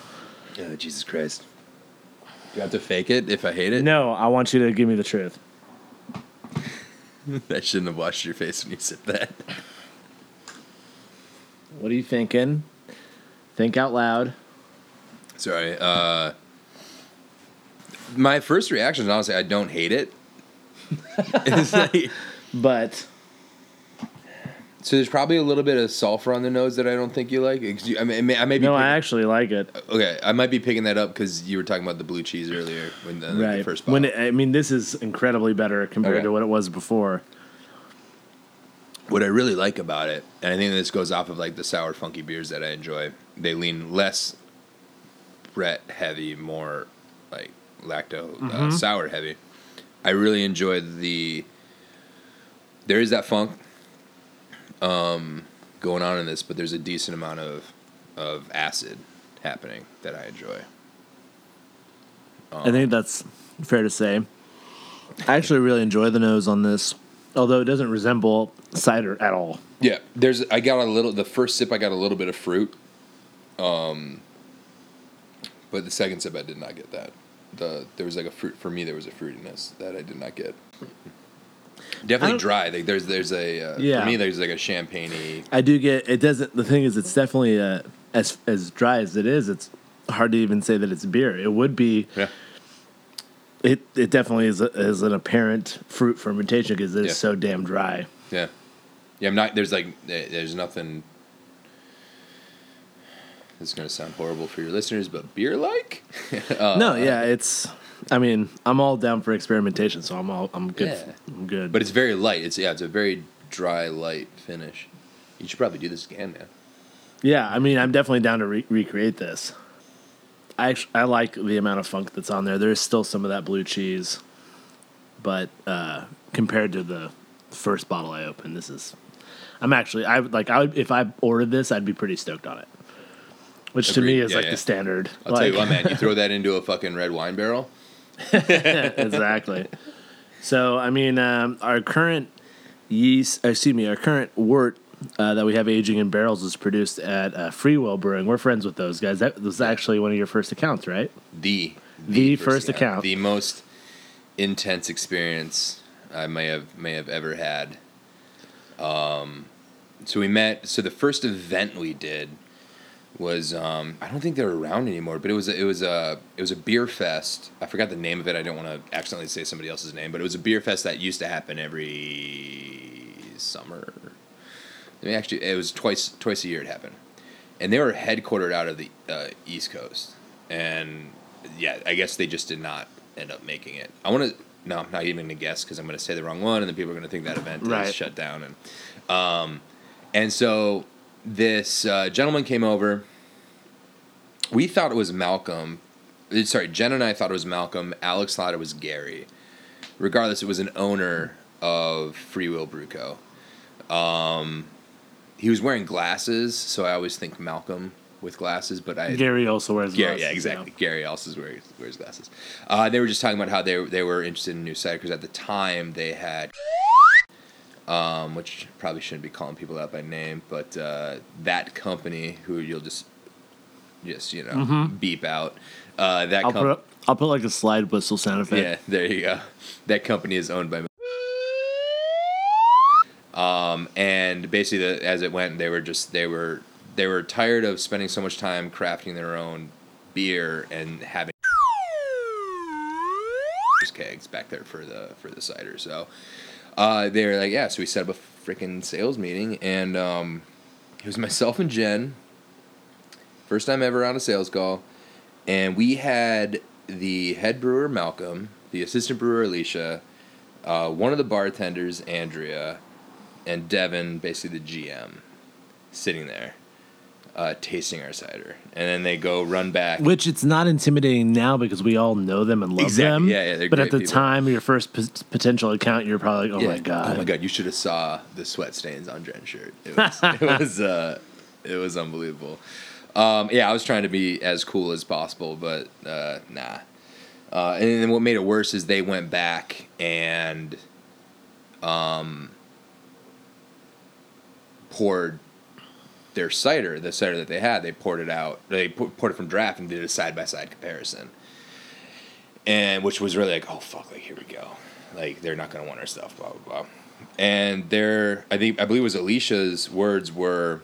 Oh, Jesus Christ. Do you have to fake it if I hate it? No, I want you to give me the truth. I shouldn't have washed your face when you said that. What are you thinking? Think out loud. Sorry. Uh, my first reaction is honestly, I don't hate it. Like- But so there's probably a little bit of sulfur on the nose that I don't think you like. you- I, may, I may- I no, I picking- actually like it. okay. I might be picking that up because you were talking about the blue cheese earlier when the, the right. first when it, I mean, this is incredibly better compared Okay. to what it was before. what I really like about it, and I think this goes off of like the sour, funky beers that I enjoy. They lean less Brett heavy, more like lacto uh, sour heavy. I really enjoy the. There is that funk, um, going on in this, but there's a decent amount of of acid happening that I enjoy. I think that's fair to say. I actually really enjoy the nose on this, although it doesn't resemble cider at all. Yeah, there's. I got a little. The first sip, I got a little bit of fruit. Um, but the second sip, I did not get that. The there was like a fruit for me. There was a fruitiness that I did not get. Definitely dry. Like there's there's a uh, Yeah. for me there's like a champagne I do get it. Doesn't the thing is it's definitely uh, as as dry as it is. It's hard to even say that it's beer. It would be. Yeah. It it definitely is a, is an apparent fruit fermentation because it's Yeah. so damn dry. Yeah, yeah. I'm not. There's like there's nothing. This is gonna sound horrible for your listeners, but beer like. uh, no, yeah, it's. I mean, I'm all down for experimentation, so I'm all I'm good. Yeah. I'm good. But it's very light. It's yeah. It's a very dry, light finish. You should probably do this again, man. Yeah, I mean, I'm definitely down to re- recreate this. I actually, I like the amount of funk that's on there. There's still some of that blue cheese, but uh, compared to the first bottle I opened, this is. I'm actually I would like I would if I ordered this, I'd be pretty stoked on it. Which to me Agreed. is Yeah, like yeah. the standard. I'll like, tell you what, man. You throw that into a fucking red wine barrel. exactly. So I mean, um, our current yeast, excuse me, our current wort uh, that we have aging in barrels is produced at uh, Freewheel Brewing. We're friends with those guys. That was actually one of your first accounts, right? The The first account. The most intense experience I may have may have ever had. Um, so we met. So the first event we did was um, I don't think they're around anymore, but it was a, it was a it was a beer fest. I forgot the name of it. I don't want to accidentally say somebody else's name, but it was a beer fest that used to happen every summer. I mean, actually, it was twice twice a year it happened, and they were headquartered out of the uh, East Coast, and yeah, I guess they just did not end up making it. I want to no, I'm not even gonna guess because I'm gonna say the wrong one, and then people are gonna think that event Right. is shut down, and um, and so this uh, gentleman came over. We thought it was Malcolm. uh, Sorry, Jen and I thought it was Malcolm. Alex thought it was Gary. Regardless, it was an owner of Freewheel Brew Co. Um, he was wearing glasses, so I always think Malcolm with glasses, but I Gary also wears Gary, glasses, yeah, exactly. Gary also wears wears glasses. Uh, they were just talking about how they they were interested in new site because at the time they had, um, which probably shouldn't be calling people out by name, but uh, that company who you'll just just you know beep out. Uh, that Mm-hmm. I'll company. put I'll put like a slide whistle sound effect. Yeah, there you go. That company is owned by. Um, and basically, the, as it went, they were just they were they were tired of spending so much time crafting their own beer and having kegs back there for the for the cider. So uh, they were like, yeah. So we set up a freaking sales meeting, and um, it was myself and Jen. First time ever on a sales call, and we had the head brewer Malcolm, the assistant brewer Alicia, uh, one of the bartenders Andrea, and Devin, basically the GM, sitting there, uh, tasting our cider, and then they go run back. Which it's not intimidating now because we all know them and love Exactly. them. Yeah, yeah, they're but at the people. time, your first p- potential account, you're probably like, oh my god, Oh my god! You should have saw the sweat stains on Jen's shirt. It was it was uh, it was unbelievable. Um, yeah, I was trying to be as cool as possible, but uh, nah. Uh, and then what made it worse is they went back and um, poured their cider, the cider that they had. They poured it out. They pou- poured it from draft and did a side by side comparison and which was really like, oh fuck, like here we go, like they're not gonna want our stuff, blah blah blah. And their, I think, I believe it was Alicia's words were,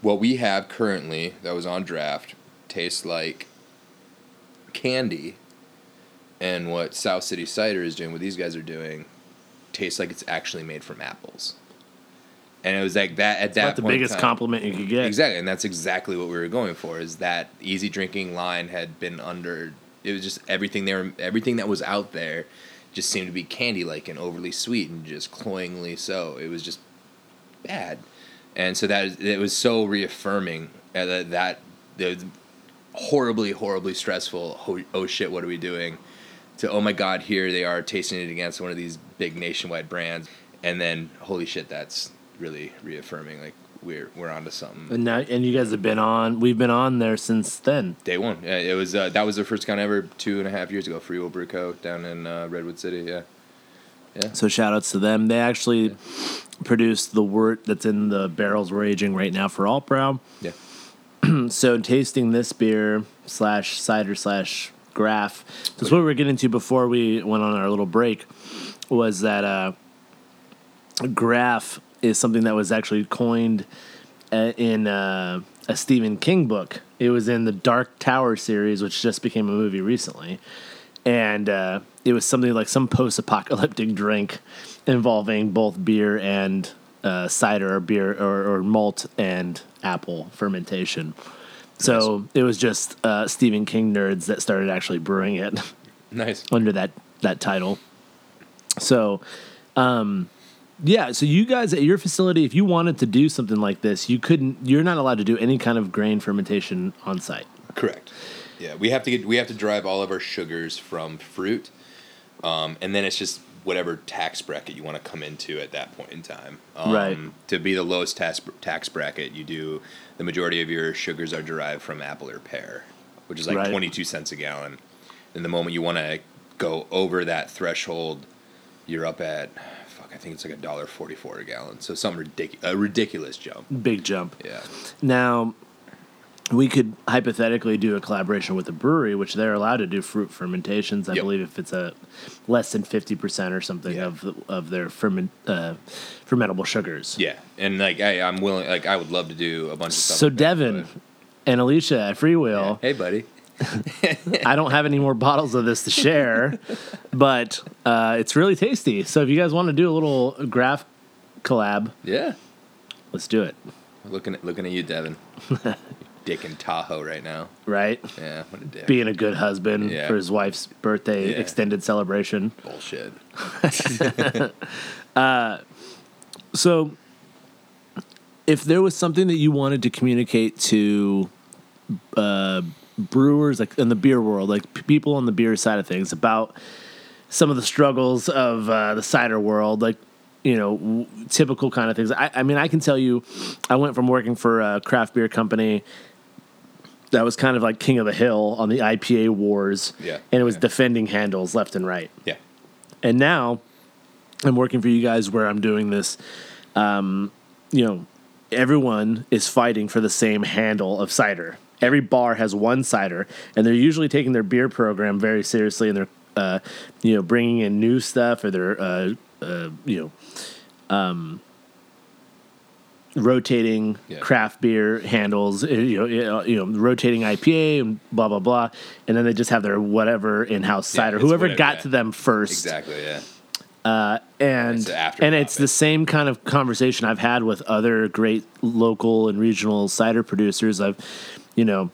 what we have currently that was on draft tastes like candy, and what South City Cider is doing, what these guys are doing, tastes like it's actually made from apples. And it was like that at that the biggest time- compliment you could get. Exactly, and that's exactly what we were going for. Is that easy drinking line had been under? It was just everything there, everything that was out there, just seemed to be candy like and overly sweet and just cloyingly so. It was just bad, and so that it was so reaffirming uh, that that the horribly, horribly stressful. Oh, oh shit, what are we doing? To oh my god, here they are tasting it against one of these big nationwide brands, and then holy shit, that's really reaffirming. Like we're we're onto something. And now, and you guys have been on. We've been on there since then. Day one. Yeah, it was uh, that was the first count ever two and a half years ago. Freewheel Brew Co. down in uh, Redwood City. Yeah. Yeah. So shout outs to them. They actually produced the wort that's in the barrels we're aging right now for Alt Brow. Yeah. So tasting this beer slash cider slash graf. That's what we were getting to before we went on our little break. Was that uh, graf is something that was actually coined uh, in uh, a Stephen King book. It was in the Dark Tower series, which just became a movie recently, and uh, it was something like some post-apocalyptic drink involving both beer and uh, cider, or beer or, or malt and apple fermentation. So it was just uh, Stephen King nerds that started actually brewing it Nice. under that that title. So, um, yeah. So you guys at your facility, if you wanted to do something like this, you couldn't. You're not allowed to do any kind of grain fermentation on site. Correct. Yeah, we have to get we have to drive all of our sugars from fruit, um, and then it's just whatever tax bracket you want to come into at that point in time. Um, Right. To be the lowest tax tax bracket, you do the majority of your sugars are derived from apple or pear, which is like Right. twenty two cents a gallon. And the moment you want to go over that threshold, you're up at fuck. I think it's like a dollar forty four a gallon. So some ridiculous a ridiculous jump. Big jump. Yeah. Now, we could hypothetically do a collaboration with a brewery, which they're allowed to do fruit fermentations. I Yep. believe if it's a less than fifty percent or something Yeah. of the, of their ferment uh, fermentable sugars. Yeah, and like I, I'm willing. Like I would love to do a bunch of stuff. So like that, Devin and Alicia at Freewheel, Hey, buddy. I don't have any more bottles of this to share, but uh, it's really tasty. So if you guys want to do a little graf collab, Yeah. let's do it. Looking at looking at you, Devin. dick in Tahoe right now. Right? Yeah, what a dick. Being a good husband Yeah. for his wife's birthday Yeah. extended celebration. Bullshit. So, if there was something that you wanted to communicate to uh, brewers, like in the beer world, like p- people on the beer side of things, about some of the struggles of uh, the cider world, like you know, w- typical kind of things. I, I mean, I can tell you, I went from working for a craft beer company that was kind of like king of the hill on the IPA wars, Yeah, and it was yeah. defending handles left and right Yeah. and now I'm working for you guys where I'm doing this. Um, you know, everyone is fighting for the same handle of cider. Every bar has one cider, and they're usually taking their beer program very seriously, and they're uh, you know bringing in new stuff, or they're uh, uh, you know um, rotating Yeah. craft beer handles, uh, you know, you know, rotating IPA and blah blah blah, and then they just have their whatever in-house Yeah, cider. Whoever whatever, got yeah. to them first, Exactly. Yeah. and It's the and it's the same kind of conversation I've had with other great local and regional cider producers. I've, you know,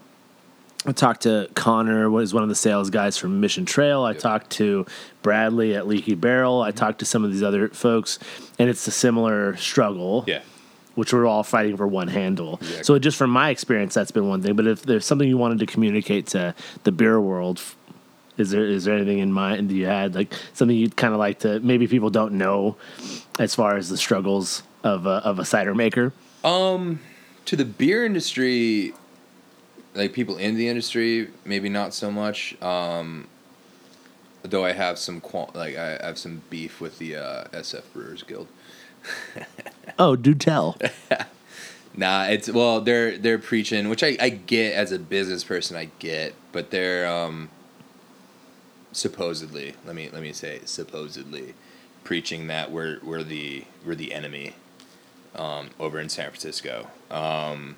I talked to Connor, was one of the sales guys from Mission Trail. I talked to Bradley at Leaky Barrel. I talked to some of these other folks, and it's a similar struggle. Yeah. Which we're all fighting for one handle. Exactly. So just from my experience, that's been one thing. But if there's something you wanted to communicate to the beer world, is there is there anything in mind that you had like something you'd kind of like to maybe people don't know as far as the struggles of a, of a cider maker? Um, to the beer industry, like people in the industry, maybe not so much. Um, though I have some qual- like I have some beef with the uh, SF Brewers Guild. Oh, do tell. Nah, it's well they're they're preaching, which I, I get as a business person, I get, but they're um supposedly let me let me say supposedly preaching that we're we're the we're the enemy um, over in San Francisco. Um,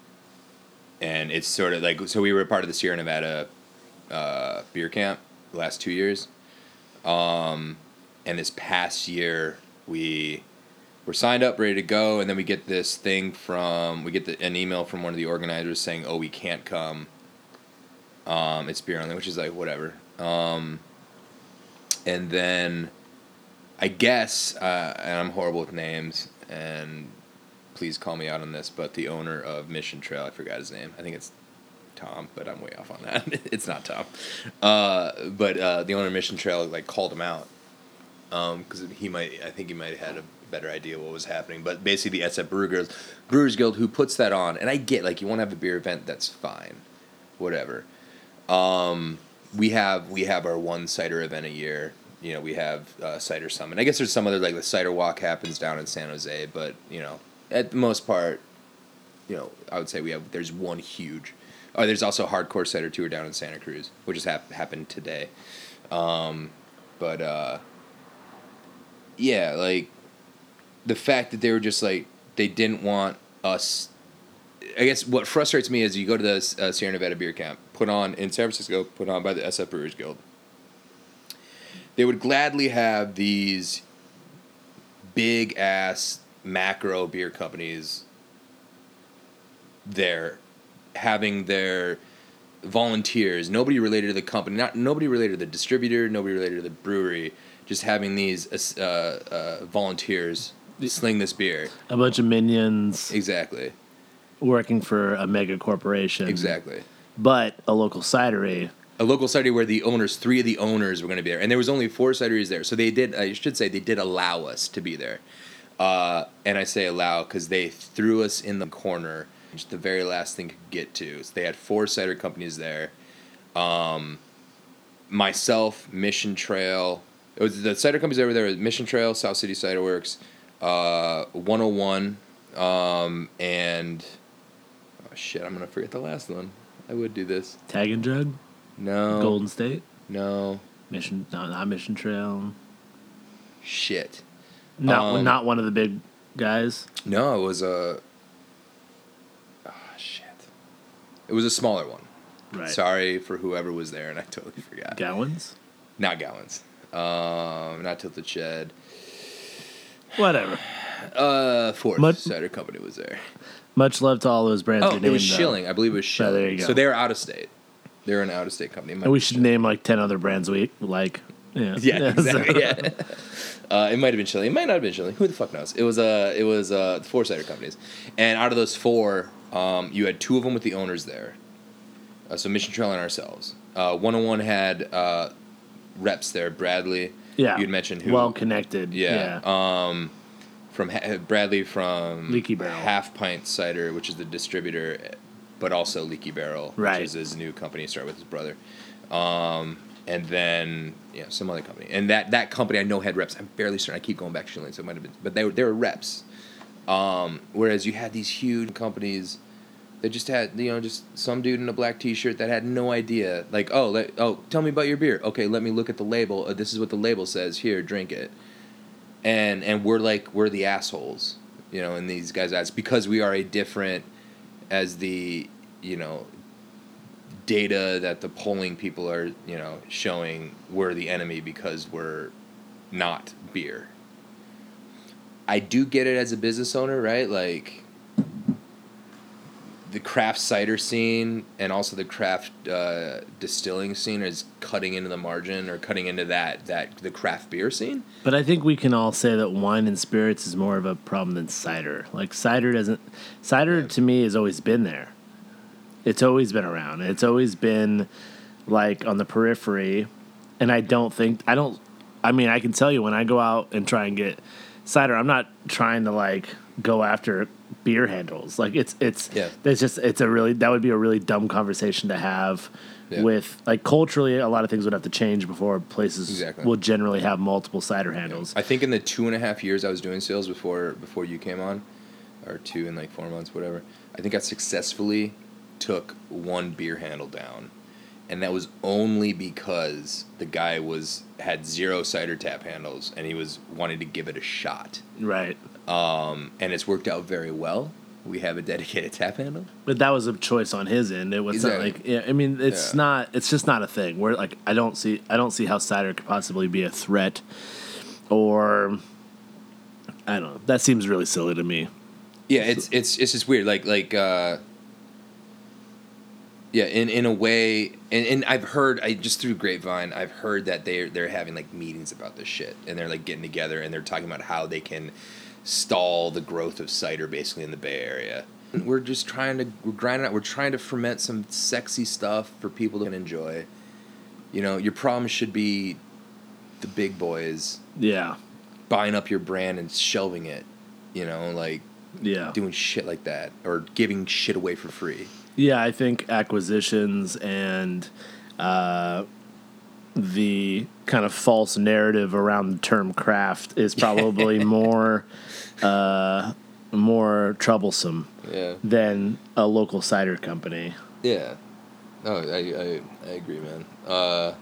and it's sort of like so we were part of the Sierra Nevada uh, beer camp the last two years. Um, and this past year we were signed up, ready to go, and then we get this thing from we get the, an email from one of the organizers saying, "Oh, we can't come. Um, it's beer only," which is like whatever. Um, and then I guess, uh, and I'm horrible with names, and please call me out on this, but the owner of Mission Trail, I forgot his name. I think it's Tom, but I'm way off on that. it's not Tom. Uh, but uh, the owner of Mission Trail like called him out because he might. I think he might have had a better idea what was happening. But basically, the SF Brewers Brewers Guild who puts that on, and I get like you want to have a beer event, that's fine, whatever. Um, we have we have our one cider event a year. You know, we have uh, cider summit. I guess there's some other like the cider walk happens down in San Jose, but you know, at the most part, you know, I would say we have there's one huge. Oh, there's also hardcore cider tour down in Santa Cruz, which has hap- happened today. Um, but uh, yeah, like the fact that they were just like they didn't want us. I guess what frustrates me is you go to the uh, Sierra Nevada Beer Camp, put on in San Francisco, put on by the SF Brewers Guild. They would gladly have these big ass macro beer companies there having their volunteers, nobody related to the company, not nobody related to the distributor, nobody related to the brewery, just having these uh, uh, volunteers sling this beer. A bunch of minions Exactly. working for a mega corporation. Exactly. But a local cidery. A local cidery where the owners, three of the owners were going to be there, and there was only four cideries there. So they did. I should say they did allow us to be there, uh, and I say allow because they threw us in the corner, the very last thing could get to. So they had four cider companies there. Um, myself, Mission Trail. It was the cider companies over there. Mission Trail, South City Cider Works, uh, 101, um, and oh shit, I'm gonna forget the last one. I would do this. Tag and Jug, No. Golden State, No. Mission, no, not Mission Trail. Shit. Not Um, not one of the big guys. No, it was a. Ah, shit. It was a smaller one. Right. Sorry for whoever was there, and I totally forgot. Gowans. Not Gowans. Um, not Tilted Shed. Whatever. Uh, Fourth Mud- Cider Company was there. Much love to all those brands. Oh, it was though. Schilling. I believe it was Oh, Schilling. there you go. So they're out of state. They're an out of state company. And we should name like ten other brands we like. Yeah. Yeah, so- exactly. Yeah. Uh, it might have been Schilling. It might not have been Schilling. Who the fuck knows? It was uh, it was uh, four cider companies, and out of those four, um, you had two of them with the owners there. Uh, so Mission Trail and ourselves. Uh, 101 had uh, reps there. Bradley. Yeah. You'd mentioned who. Well connected. Yeah. Um, from ha- Bradley from Leaky Barrel. Half Pint Cider, which is the distributor, but also Leaky Barrel, Right. which is his new company. He started with his brother. Um, and then yeah, some other company, and that that company I know had reps. I'm fairly certain. I keep going back to Schilling, so it might have been, but they were they were reps. Um, whereas you had these huge companies that just had you know just some dude in a black T-shirt that had no idea. Like oh let, oh tell me about your beer. Okay, let me look at the label. Uh, this is what the label says. Here, drink it. And and we're like we're the assholes, you know. And these guys, that's because we are a different, as the you know data that the polling people are you know showing we're the enemy because we're not beer. I do get it as a business owner, right? Like the craft cider scene and also the craft uh, distilling scene is cutting into the margin or cutting into that that the craft beer scene. But I think we can all say that wine and spirits is more of a problem than cider. Like cider doesn't cider Yeah. to me has always been there. It's always been around. It's always been like on the periphery and I don't think I don't I mean I can tell you when I go out and try and get cider I'm not trying to like go after beer handles. Like it's it's Yeah. it's just it's a really that would be a really dumb conversation to have Yeah. with like culturally a lot of things would have to change before places Exactly. will generally have multiple cider handles. I think in the two and a half years I was doing sales before before you came on, or two in like four months, whatever. I think I successfully took one beer handle down, and that was only because the guy was had zero cider tap handles and he was wanting to give it a shot. Right. Um, and it's worked out very well. We have a dedicated tap handle. But that was a choice on his end. It was not Exactly. like yeah, I mean it's Yeah. not it's just not a thing where like I don't see I don't see how cider could possibly be a threat or I don't know. That seems really silly to me. Yeah, it's it's it's just weird. Like like uh yeah, in in a way, and, and I've heard I just through grapevine, I've heard that they're they're having like meetings about this shit, and they're like getting together and they're talking about how they can stall the growth of cider basically in the Bay Area. We're just trying to we're grinding out. We're trying to ferment some sexy stuff for people to enjoy. You know, your problem should be the big boys Yeah. buying up your brand and shelving it. You know, like Yeah. doing shit like that or giving shit away for free. Yeah, I think acquisitions and uh, the kind of false narrative around the term craft is probably more uh, more troublesome Yeah. than a local cider company. Yeah. No, I I, I agree, man. Uh,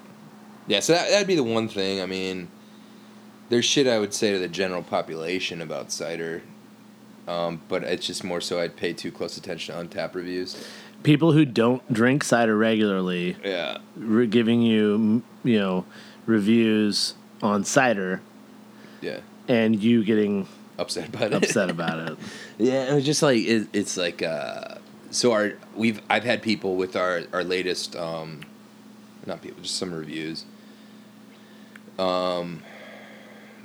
yeah, so that that'd be the one thing. I mean, there's shit I would say to the general population about cider. Um, but it's just more so I'd pay too close attention to Untappd reviews. People who don't drink cider regularly Yeah. re- giving you you know reviews on cider Yeah. and you getting Upset about it. upset about it. Yeah, it was just like it, it's like uh, so our we've I've had people with our our latest um, not people just some reviews um,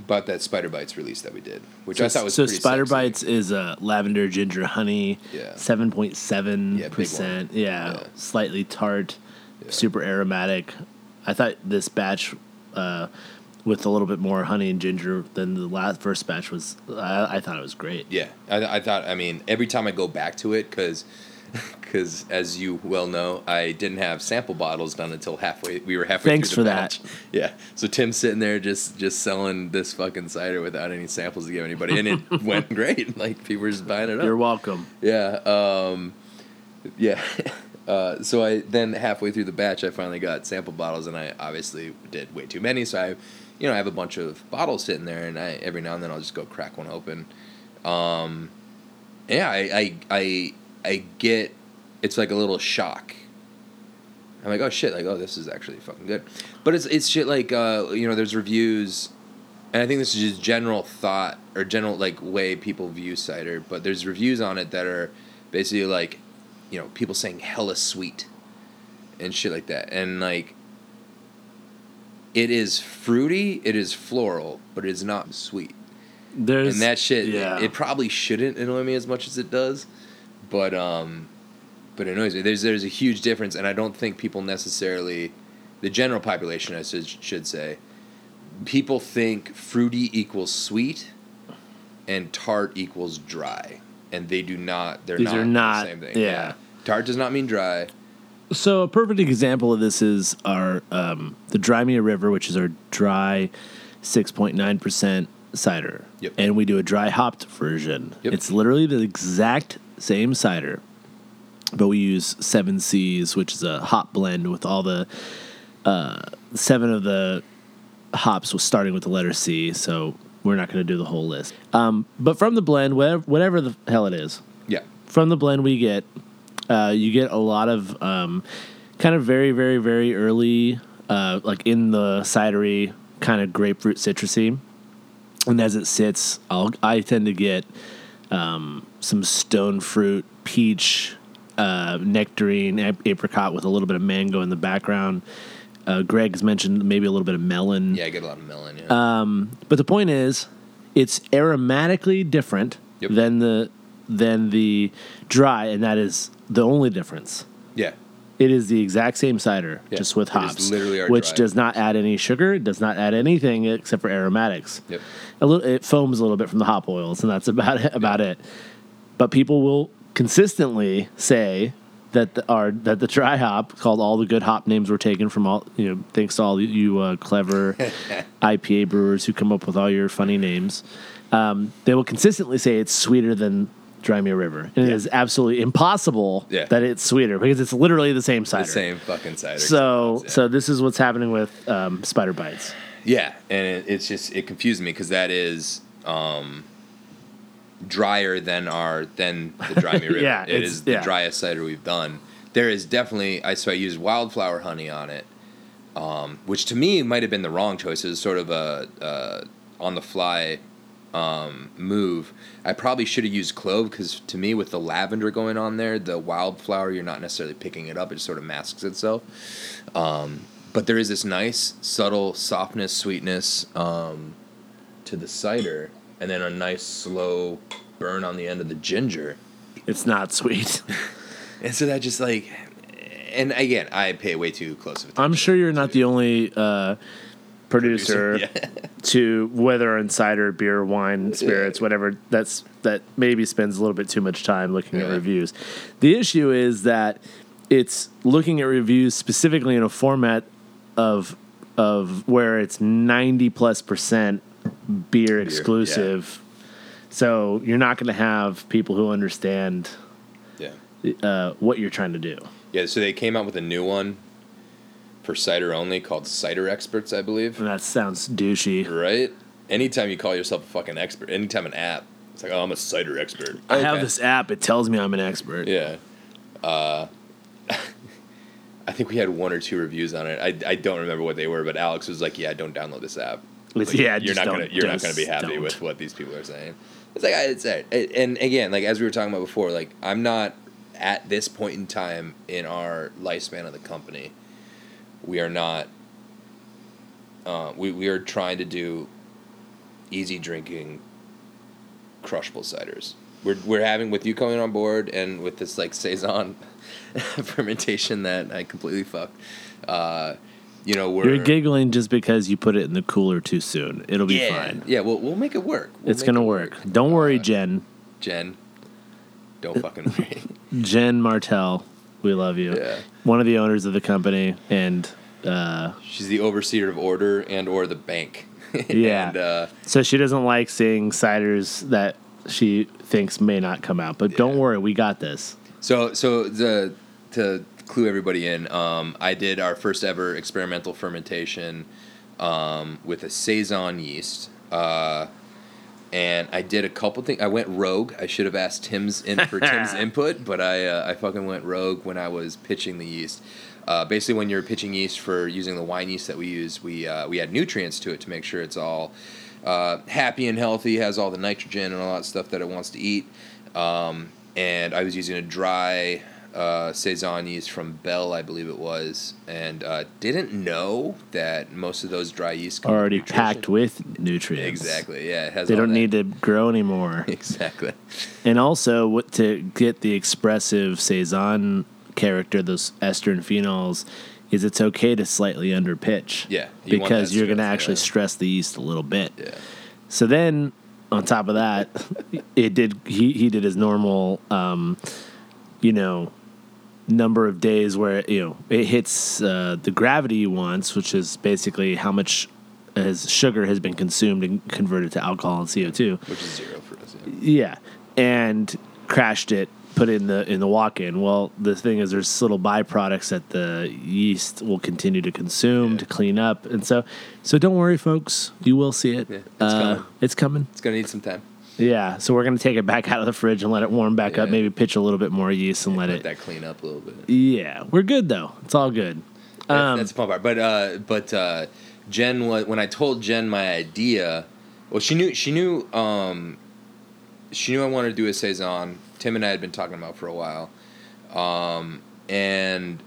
about that Spider Bites release that we did, which I thought was so Spider sexy. Bites is a lavender ginger honey, Yeah. seven point seven percent. Yeah, Yeah. slightly tart, Yeah. super aromatic. I thought this batch uh, with a little bit more honey and ginger than the last first batch was. I, I thought it was great. Yeah, I, I thought. I mean, every time I go back to it, because, as you well know, I didn't have sample bottles done until halfway. We were halfway. Thanks through the for that. batch. Yeah. So Tim's sitting there just just selling this fucking cider without any samples to give anybody, and it went great. Like people were just buying it up. You're welcome. Yeah. Um, yeah. Uh, so I then halfway through the batch, I finally got sample bottles, and I obviously did way too many. So I, you know, I have a bunch of bottles sitting there, and I every now and then I'll just go crack one open. Um, yeah, I, I I I get it's like a little shock. I'm like, oh shit, like oh this is actually fucking good, but it's it's shit like uh, you know there's reviews, and I think this is just general thought or general like way people view cider, but there's reviews on it that are basically like, you know, people saying hella sweet, and shit like that, and like. It is fruity, it is floral, but it is not sweet There's and that shit Yeah. it, it probably shouldn't annoy me as much as it does but um but it annoys me there's there's a huge difference and i don't think people necessarily the general population i should, should say people think fruity equals sweet and tart equals dry and they do not they're These not are not- the same thing yeah. tart does not mean dry So a perfect example of this is our um, the Dry Me a River, which is our dry, six point nine percent cider, Yep. and we do a dry hopped version. Yep. It's literally the exact same cider, but we use Seven Seas, which is a hop blend with all the uh, seven of the hops was starting with the letter C. So we're not going to do the whole list. Um, but from the blend, whatever, whatever the hell it is, yeah from the blend we get uh, you get a lot of um, kind of very very very early uh, like in the cidery kind of grapefruit citrusy and as it sits I'll, i tend to get um, some stone fruit peach uh, nectarine ap- apricot with a little bit of mango in the background uh, greg's mentioned maybe a little bit of melon yeah i get a lot of melon yeah um, but the point is, it's aromatically different Yep. than the than the dry, and that is the only difference. yeah It is the exact same cider, Yeah, just with hops, which dry. does not add any sugar. It does not add anything except for aromatics. yep A little, it foams a little bit from the hop oils, and that's about it, about it. But people will consistently say that the, our that the dry hop called all the good hop names were taken from all you know thanks to all you uh, clever IPA brewers who come up with all your funny names. Um, they will consistently say it's sweeter than Dry Me a River, and it Yeah. is absolutely impossible Yeah. that it's sweeter because it's literally the same cider. the same fucking cider So Yeah. so this is what's happening with um, Spider Bites. Yeah, and it, it's just it confused me because that is um, drier than our than the dry me river. Yeah, it's- the yeah. driest cider we've done. There is definitely I so I used wildflower honey on it, um, which to me might have been the wrong choice. It was sort of a uh, on the fly um, move. I probably should have used clove because to me, with the lavender going on there, the wildflower you're not necessarily picking it up; it sort of masks itself. Um, but there is this nice, subtle softness, sweetness um, to the cider, and then a nice, slow burn on the end of the ginger. It's not sweet. And so that just like, and again, I pay way too close of attention. I'm sure you're not the only uh, producer Yeah. to whether in cider, beer, wine, spirits, whatever. That's that maybe spends a little bit too much time looking at reviews. The issue is that it's looking at reviews specifically in a format of of where it's 90 plus percent beer exclusive. So you're not going to have people who understand yeah. uh, what you're trying to do. Yeah, so they came out with a new one for cider only called Cider Experts, I believe. That sounds douchey. Right? Anytime you call yourself a fucking expert, anytime an app, it's like, oh, I'm a cider expert. I have this app. It tells me I'm an expert. Yeah. Uh, I think we had one or two reviews on it. I, I don't remember what they were, but Alex was like, "Yeah, don't download this app. Like, yeah, you're not gonna you're not gonna be happy don't. with what these people are saying." It's like I- it's it. and again, like as we were talking about before, like I'm not at this point in time in our lifespan of the company. We are not. Uh, we we are trying to do easy drinking, crushable ciders. We're we're having with you coming on board and with this like saison fermentation that I completely fucked. Uh, you know we're You're giggling just because you put it in the cooler too soon. It'll be yeah fine. yeah we'll we'll make it work. We'll it's gonna it work. Don't worry, Uh, Jen. Jen. Don't fucking worry. Jen Martell. We love you. Yeah. One of the owners of the company, and uh, She's the overseer of order and or the bank. Yeah. and, uh, so she doesn't like seeing ciders that she thinks may not come out. But don't worry, we got this. So so the to clue everybody in. Um, I did our first ever experimental fermentation um, with a saison yeast. Uh, and I did a couple things. I went rogue. I should have asked Tim's in for Tim's input, but I uh, I fucking went rogue when I was pitching the yeast. Uh, basically, when you're pitching yeast for using the wine yeast that we use, we uh, we add nutrients to it to make sure it's all uh, happy and healthy, has all the nitrogen and all that stuff that it wants to eat. Um, and I was using a dry uh, saison yeast from Belle, I believe it was, and uh, didn't know that most of those dry yeasts are Already packed with nutrients. Exactly. Yeah, it has. They don't that. need to grow anymore. Exactly. And also, what to get the expressive saison character, those ester and phenols, is it's okay to slightly under pitch. Yeah, you because you're going to actually yeah. stress the yeast a little bit. Yeah. So then, on top of that, it did. He he did his normal, um, you know, number of days where you know it hits uh, the gravity once, which is basically how much as sugar has been consumed and converted to alcohol and CO two. Which is zero for us. Yeah. Yeah, and crashed it. Put it in the in the walk-in. Well, the thing is, there's little byproducts that the yeast will continue to consume Yeah. to clean up, and so so don't worry, folks. You will see it. Yeah, it's Uh, coming. It's coming. It's gonna need some time. Yeah, so we're gonna take it back out of the fridge and let it warm back up. Maybe pitch a little bit more yeast and let Let it. that clean up a little bit. Yeah, we're good though. It's all good. Um, that's the fun part. But uh, but uh, Jen, wa- when I told Jen my idea, well, she knew she knew um, she knew I wanted to do a saison. Tim and I had been talking about for a while, um, and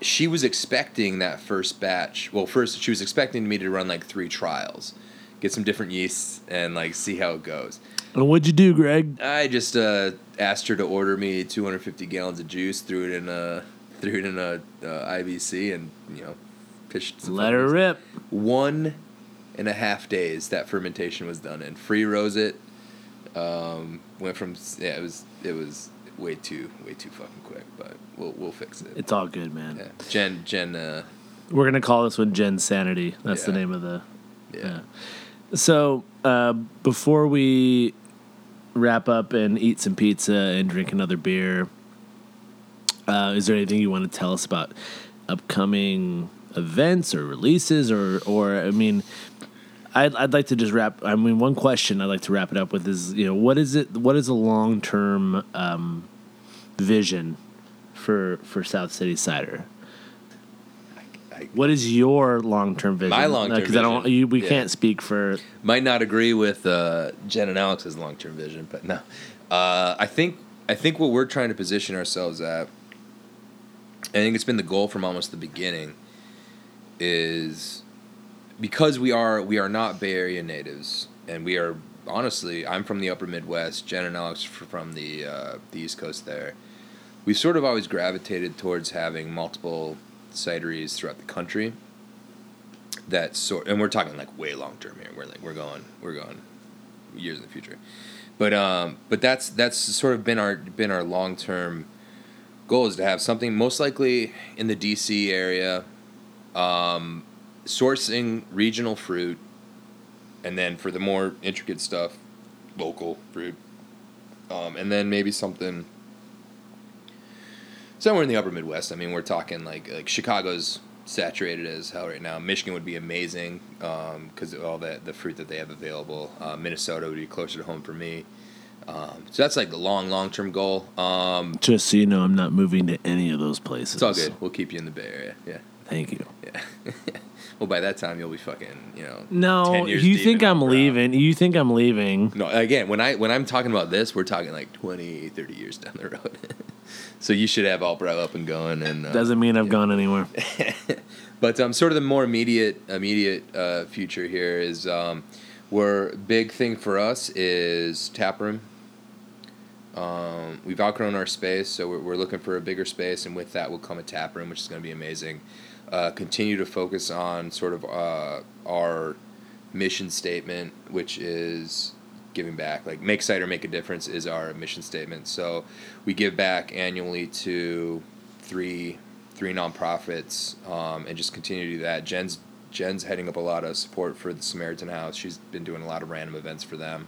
she was expecting that first batch. Well, first she was expecting me to run like three trials, get some different yeasts, and like see how it goes. and what'd you do, Greg? I just uh, asked her to order me 250 gallons of juice, threw it in a threw it in a uh, IBC, and you know, pitched. some Let her rip. One and a half days that fermentation was done in. Free rose it. Um, went from yeah, it was it was way too way too fucking quick, but we'll we'll fix it. It's all good, man. Yeah, Jen Jen. Uh, We're gonna call this one Jen Sanity. That's the name of the. yeah. Yeah. So uh, before we wrap up and eat some pizza and drink another beer, uh, is there anything you want to tell us about upcoming events or releases, or or I mean, I'd I'd like to just wrap. I mean, one question I'd like to wrap it up with is you know what is it? What is a long term um, vision for for South City Cider? I What is your long term vision? My long-term because I don't. You, we Yeah. can't speak for might not agree with uh, Jen and Alex's long term vision, but no. Uh, I think I think what we're trying to position ourselves at, I think it's been the goal from almost the beginning, is because we are we are not Bay Area natives, and we are honestly I'm from the Upper Midwest. Jen and Alex from the uh, the East Coast. There, we've sort of always gravitated towards having multiple cideries throughout the country that sort and we're talking like way long term here. We're like we're going we're going years in the future. But um but that's that's sort of been our been our long term goal is to have something most likely in the DC area um sourcing regional fruit and then for the more intricate stuff local fruit um and then maybe something somewhere in the upper Midwest. I mean, we're talking like like Chicago's saturated as hell right now. Michigan would be amazing because of all that the fruit that they have available. Uh, Minnesota would be closer to home for me. Um, so that's like the long long term goal. Um, Just so you know, I'm not moving to any of those places. it's all good. We'll keep you in the Bay Area. Yeah, Thank you. yeah. well, by that time you'll be fucking you know. No, 10 years you think I'm leaving? You think I'm leaving? No, again, when I when I'm talking about this, we're talking like 20, 30 years down the road. so you should have all Albro up and going and uh, Doesn't mean I've gone anywhere. But um, sort of the more immediate immediate uh, future here is um, where big thing for us is tap room. Um, we've outgrown our space, so we're, we're looking for a bigger space, and with that will come a tap room, which is going to be amazing. Uh, continue to focus on sort of uh, our mission statement, which is giving back. Like make cider, make a difference is our mission statement. So we give back annually to three three nonprofits, um, and just continue to do that. Jen's Jen's heading up a lot of support for the Samaritan House. She's been doing a lot of random events for them.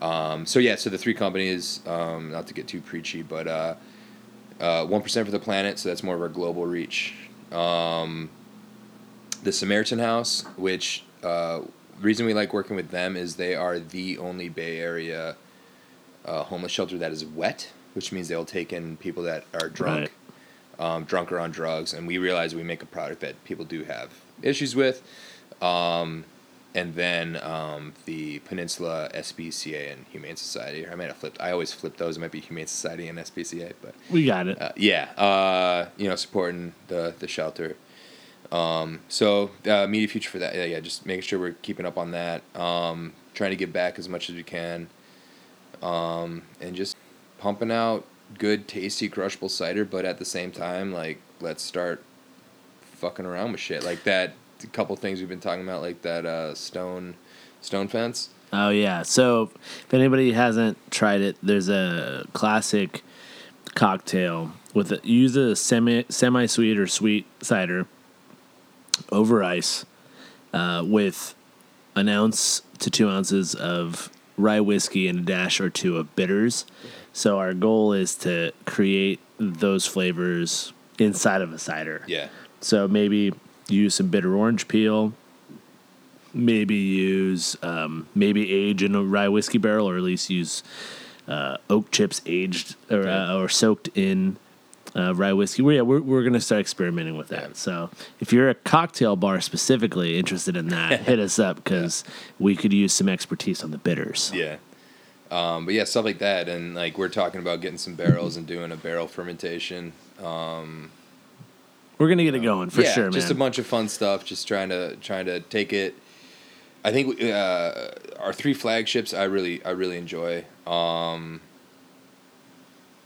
Um, so yeah, so the three companies, um, not to get too preachy, but uh, uh, 1% for the planet, so that's more of our global reach. Um, the Samaritan House, which uh, reason we like working with them is they are the only Bay Area uh, homeless shelter that is wet, which means they'll take in people that are drunk, um, drunk or on drugs, and we realize we make a product that people do have issues with. Um, and then um, the Peninsula SPCA and Humane Society. I might have flipped. I always flip those. It might be Humane Society and SPCA, but We got it. uh, yeah, uh, you know, supporting the the shelter. Um, so uh, immediate future for that. Yeah, yeah, just making sure we're keeping up on that. Um, trying to give back as much as we can, um, and just pumping out good, tasty, crushable cider. But at the same time, like let's start fucking around with shit like that. A couple things we've been talking about, like that uh, stone stone fence. Oh yeah. So if anybody hasn't tried it, there's a classic cocktail with a, use a semi semi sweet or sweet cider over ice uh, with an ounce to two ounces of rye whiskey and a dash or two of bitters. So our goal is to create those flavors inside of a cider. Yeah, So maybe use some bitter orange peel. Maybe use um, maybe age in a rye whiskey barrel, or at least use uh, oak chips aged or uh, or soaked in uh, rye whiskey. Well, yeah, we're we're gonna start experimenting with that. Yeah. So if you're a cocktail bar specifically interested in that, hit us up because we could use some expertise on the bitters. Yeah. Um, but yeah, stuff like that, and like we're talking about getting some barrels and doing a barrel fermentation. Um, We're gonna get it going for yeah, sure, man. just a bunch of fun stuff. Just trying to trying to take it. I think uh, our three flagships I really I really enjoy. Um,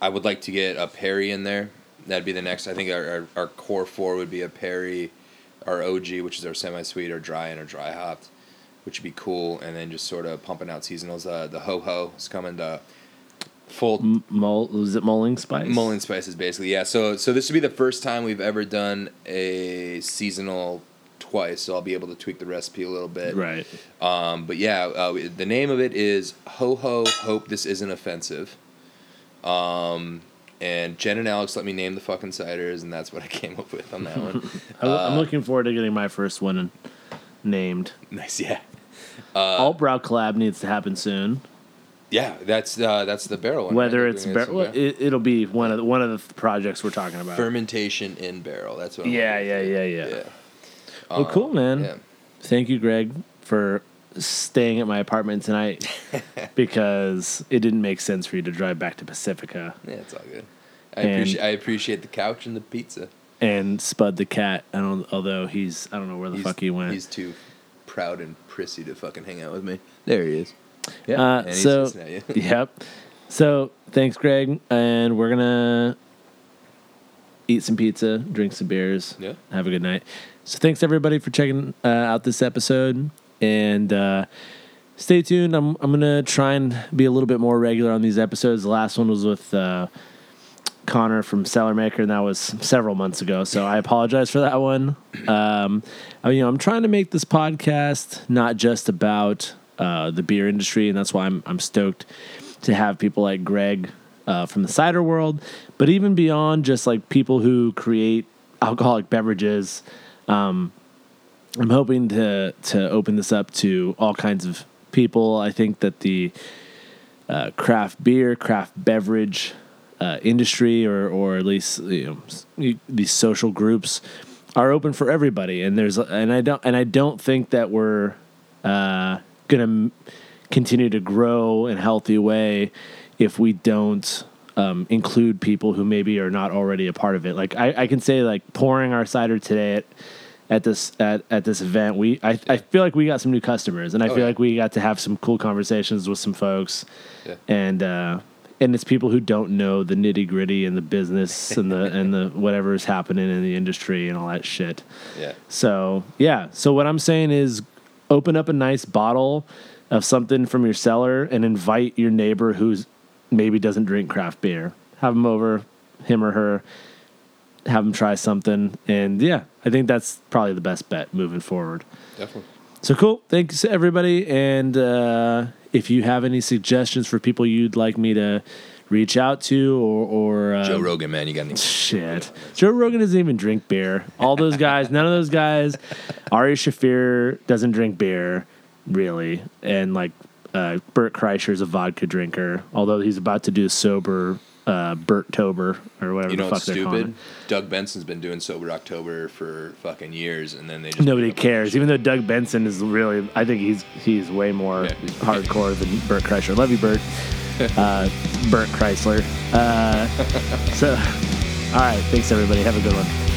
I would like to get a Perry in there. That'd be the next. I think our, our, our core four would be a Perry, our OG, which is our semi sweet, or dry and our dry hopped, which would be cool. And then just sort of pumping out seasonals. Uh, the ho ho is coming to full M- Mul- was it mulling spice? Mulling spices, basically, yeah. So, so this would be the first time we've ever done a seasonal twice. So I'll be able to tweak the recipe a little bit. Right. Um, but yeah, uh, the name of it is Ho Ho. Hope this isn't offensive. Um, and Jen and Alex let me name the fucking ciders, and that's what I came up with on that one. I'm looking forward to getting my first one named. nice, yeah, Alt Brow collab needs to happen soon. Yeah. That's uh, that's the barrel one. Whether right? it's Doing bar- well, it, it'll be one of the, one of the projects we're talking about. fermentation in barrel. That's what. I'm Yeah, yeah, yeah, yeah. yeah. Well, cool, man. Yeah. Thank you, Greg, for staying at my apartment tonight because it didn't make sense for you to drive back to Pacifica Yeah, it's all good. I And- appreciate I appreciate the couch and the pizza. and Spud the cat. I don't, although he's I don't know where the He's- fuck he went. He's too proud and prissy to fucking hang out with me. There he is. Yeah. Uh, so you. yep. So thanks, Greg, and we're gonna eat some pizza, drink some beers, Yeah. have a good night. So thanks everybody for checking uh, out this episode, and uh, stay tuned. I'm I'm gonna try and be a little bit more regular on these episodes. The last one was with. Uh, Connor from Cellarmaker, and that was several months ago. So I apologize for that one. Um, I, you know, I'm trying to make this podcast not just about uh, the beer industry, and that's why I'm I'm stoked to have people like Greg uh, from the cider world, but even beyond just like people who create alcoholic beverages. Um, I'm hoping to to open this up to all kinds of people. I think that the uh, craft beer, craft beverage uh, industry, or or at least you know these social groups are open for everybody. And there's and I don't and I don't think that we're uh, gonna continue to grow in a healthy way if we don't. Um, include people who maybe are not already a part of it. Like I, I can say, like pouring our cider today at, at this at, at this event, we I, I feel like we got some new customers, and I Oh, feel yeah. like we got to have some cool conversations with some folks, Yeah. and uh, and it's people who don't know the nitty gritty and the business and the and the whatever is happening in the industry and all that shit. Yeah. So yeah, so what I'm saying is, open up a nice bottle of something from your cellar and invite your neighbor who's maybe doesn't drink craft beer. Have him over, him or her. Have them try something, and yeah, I think that's probably the best bet moving forward. Definitely. So cool. Thanks everybody. And uh, if you have any suggestions for people you'd like me to reach out to or or uh, Joe Rogan, man, you got any? Shit. Joe Rogan doesn't even drink beer. All those guys, none of those guys. Ari Shaffir doesn't drink beer, really. And like uh, Bert Kreischer's a vodka drinker, although he's about to do sober uh, Bert Tober or whatever You know the fuck they're calling stupid? it. Doug Benson's been doing sober October for fucking years, and then they just Nobody made up a cares. Even though Doug Benson is really, I think he's he's way more Yeah. hardcore than Bert Kreischer. Love you, Bert. Uh, Bert Chrysler. Uh, so, all right. Thanks, everybody. Have a good one.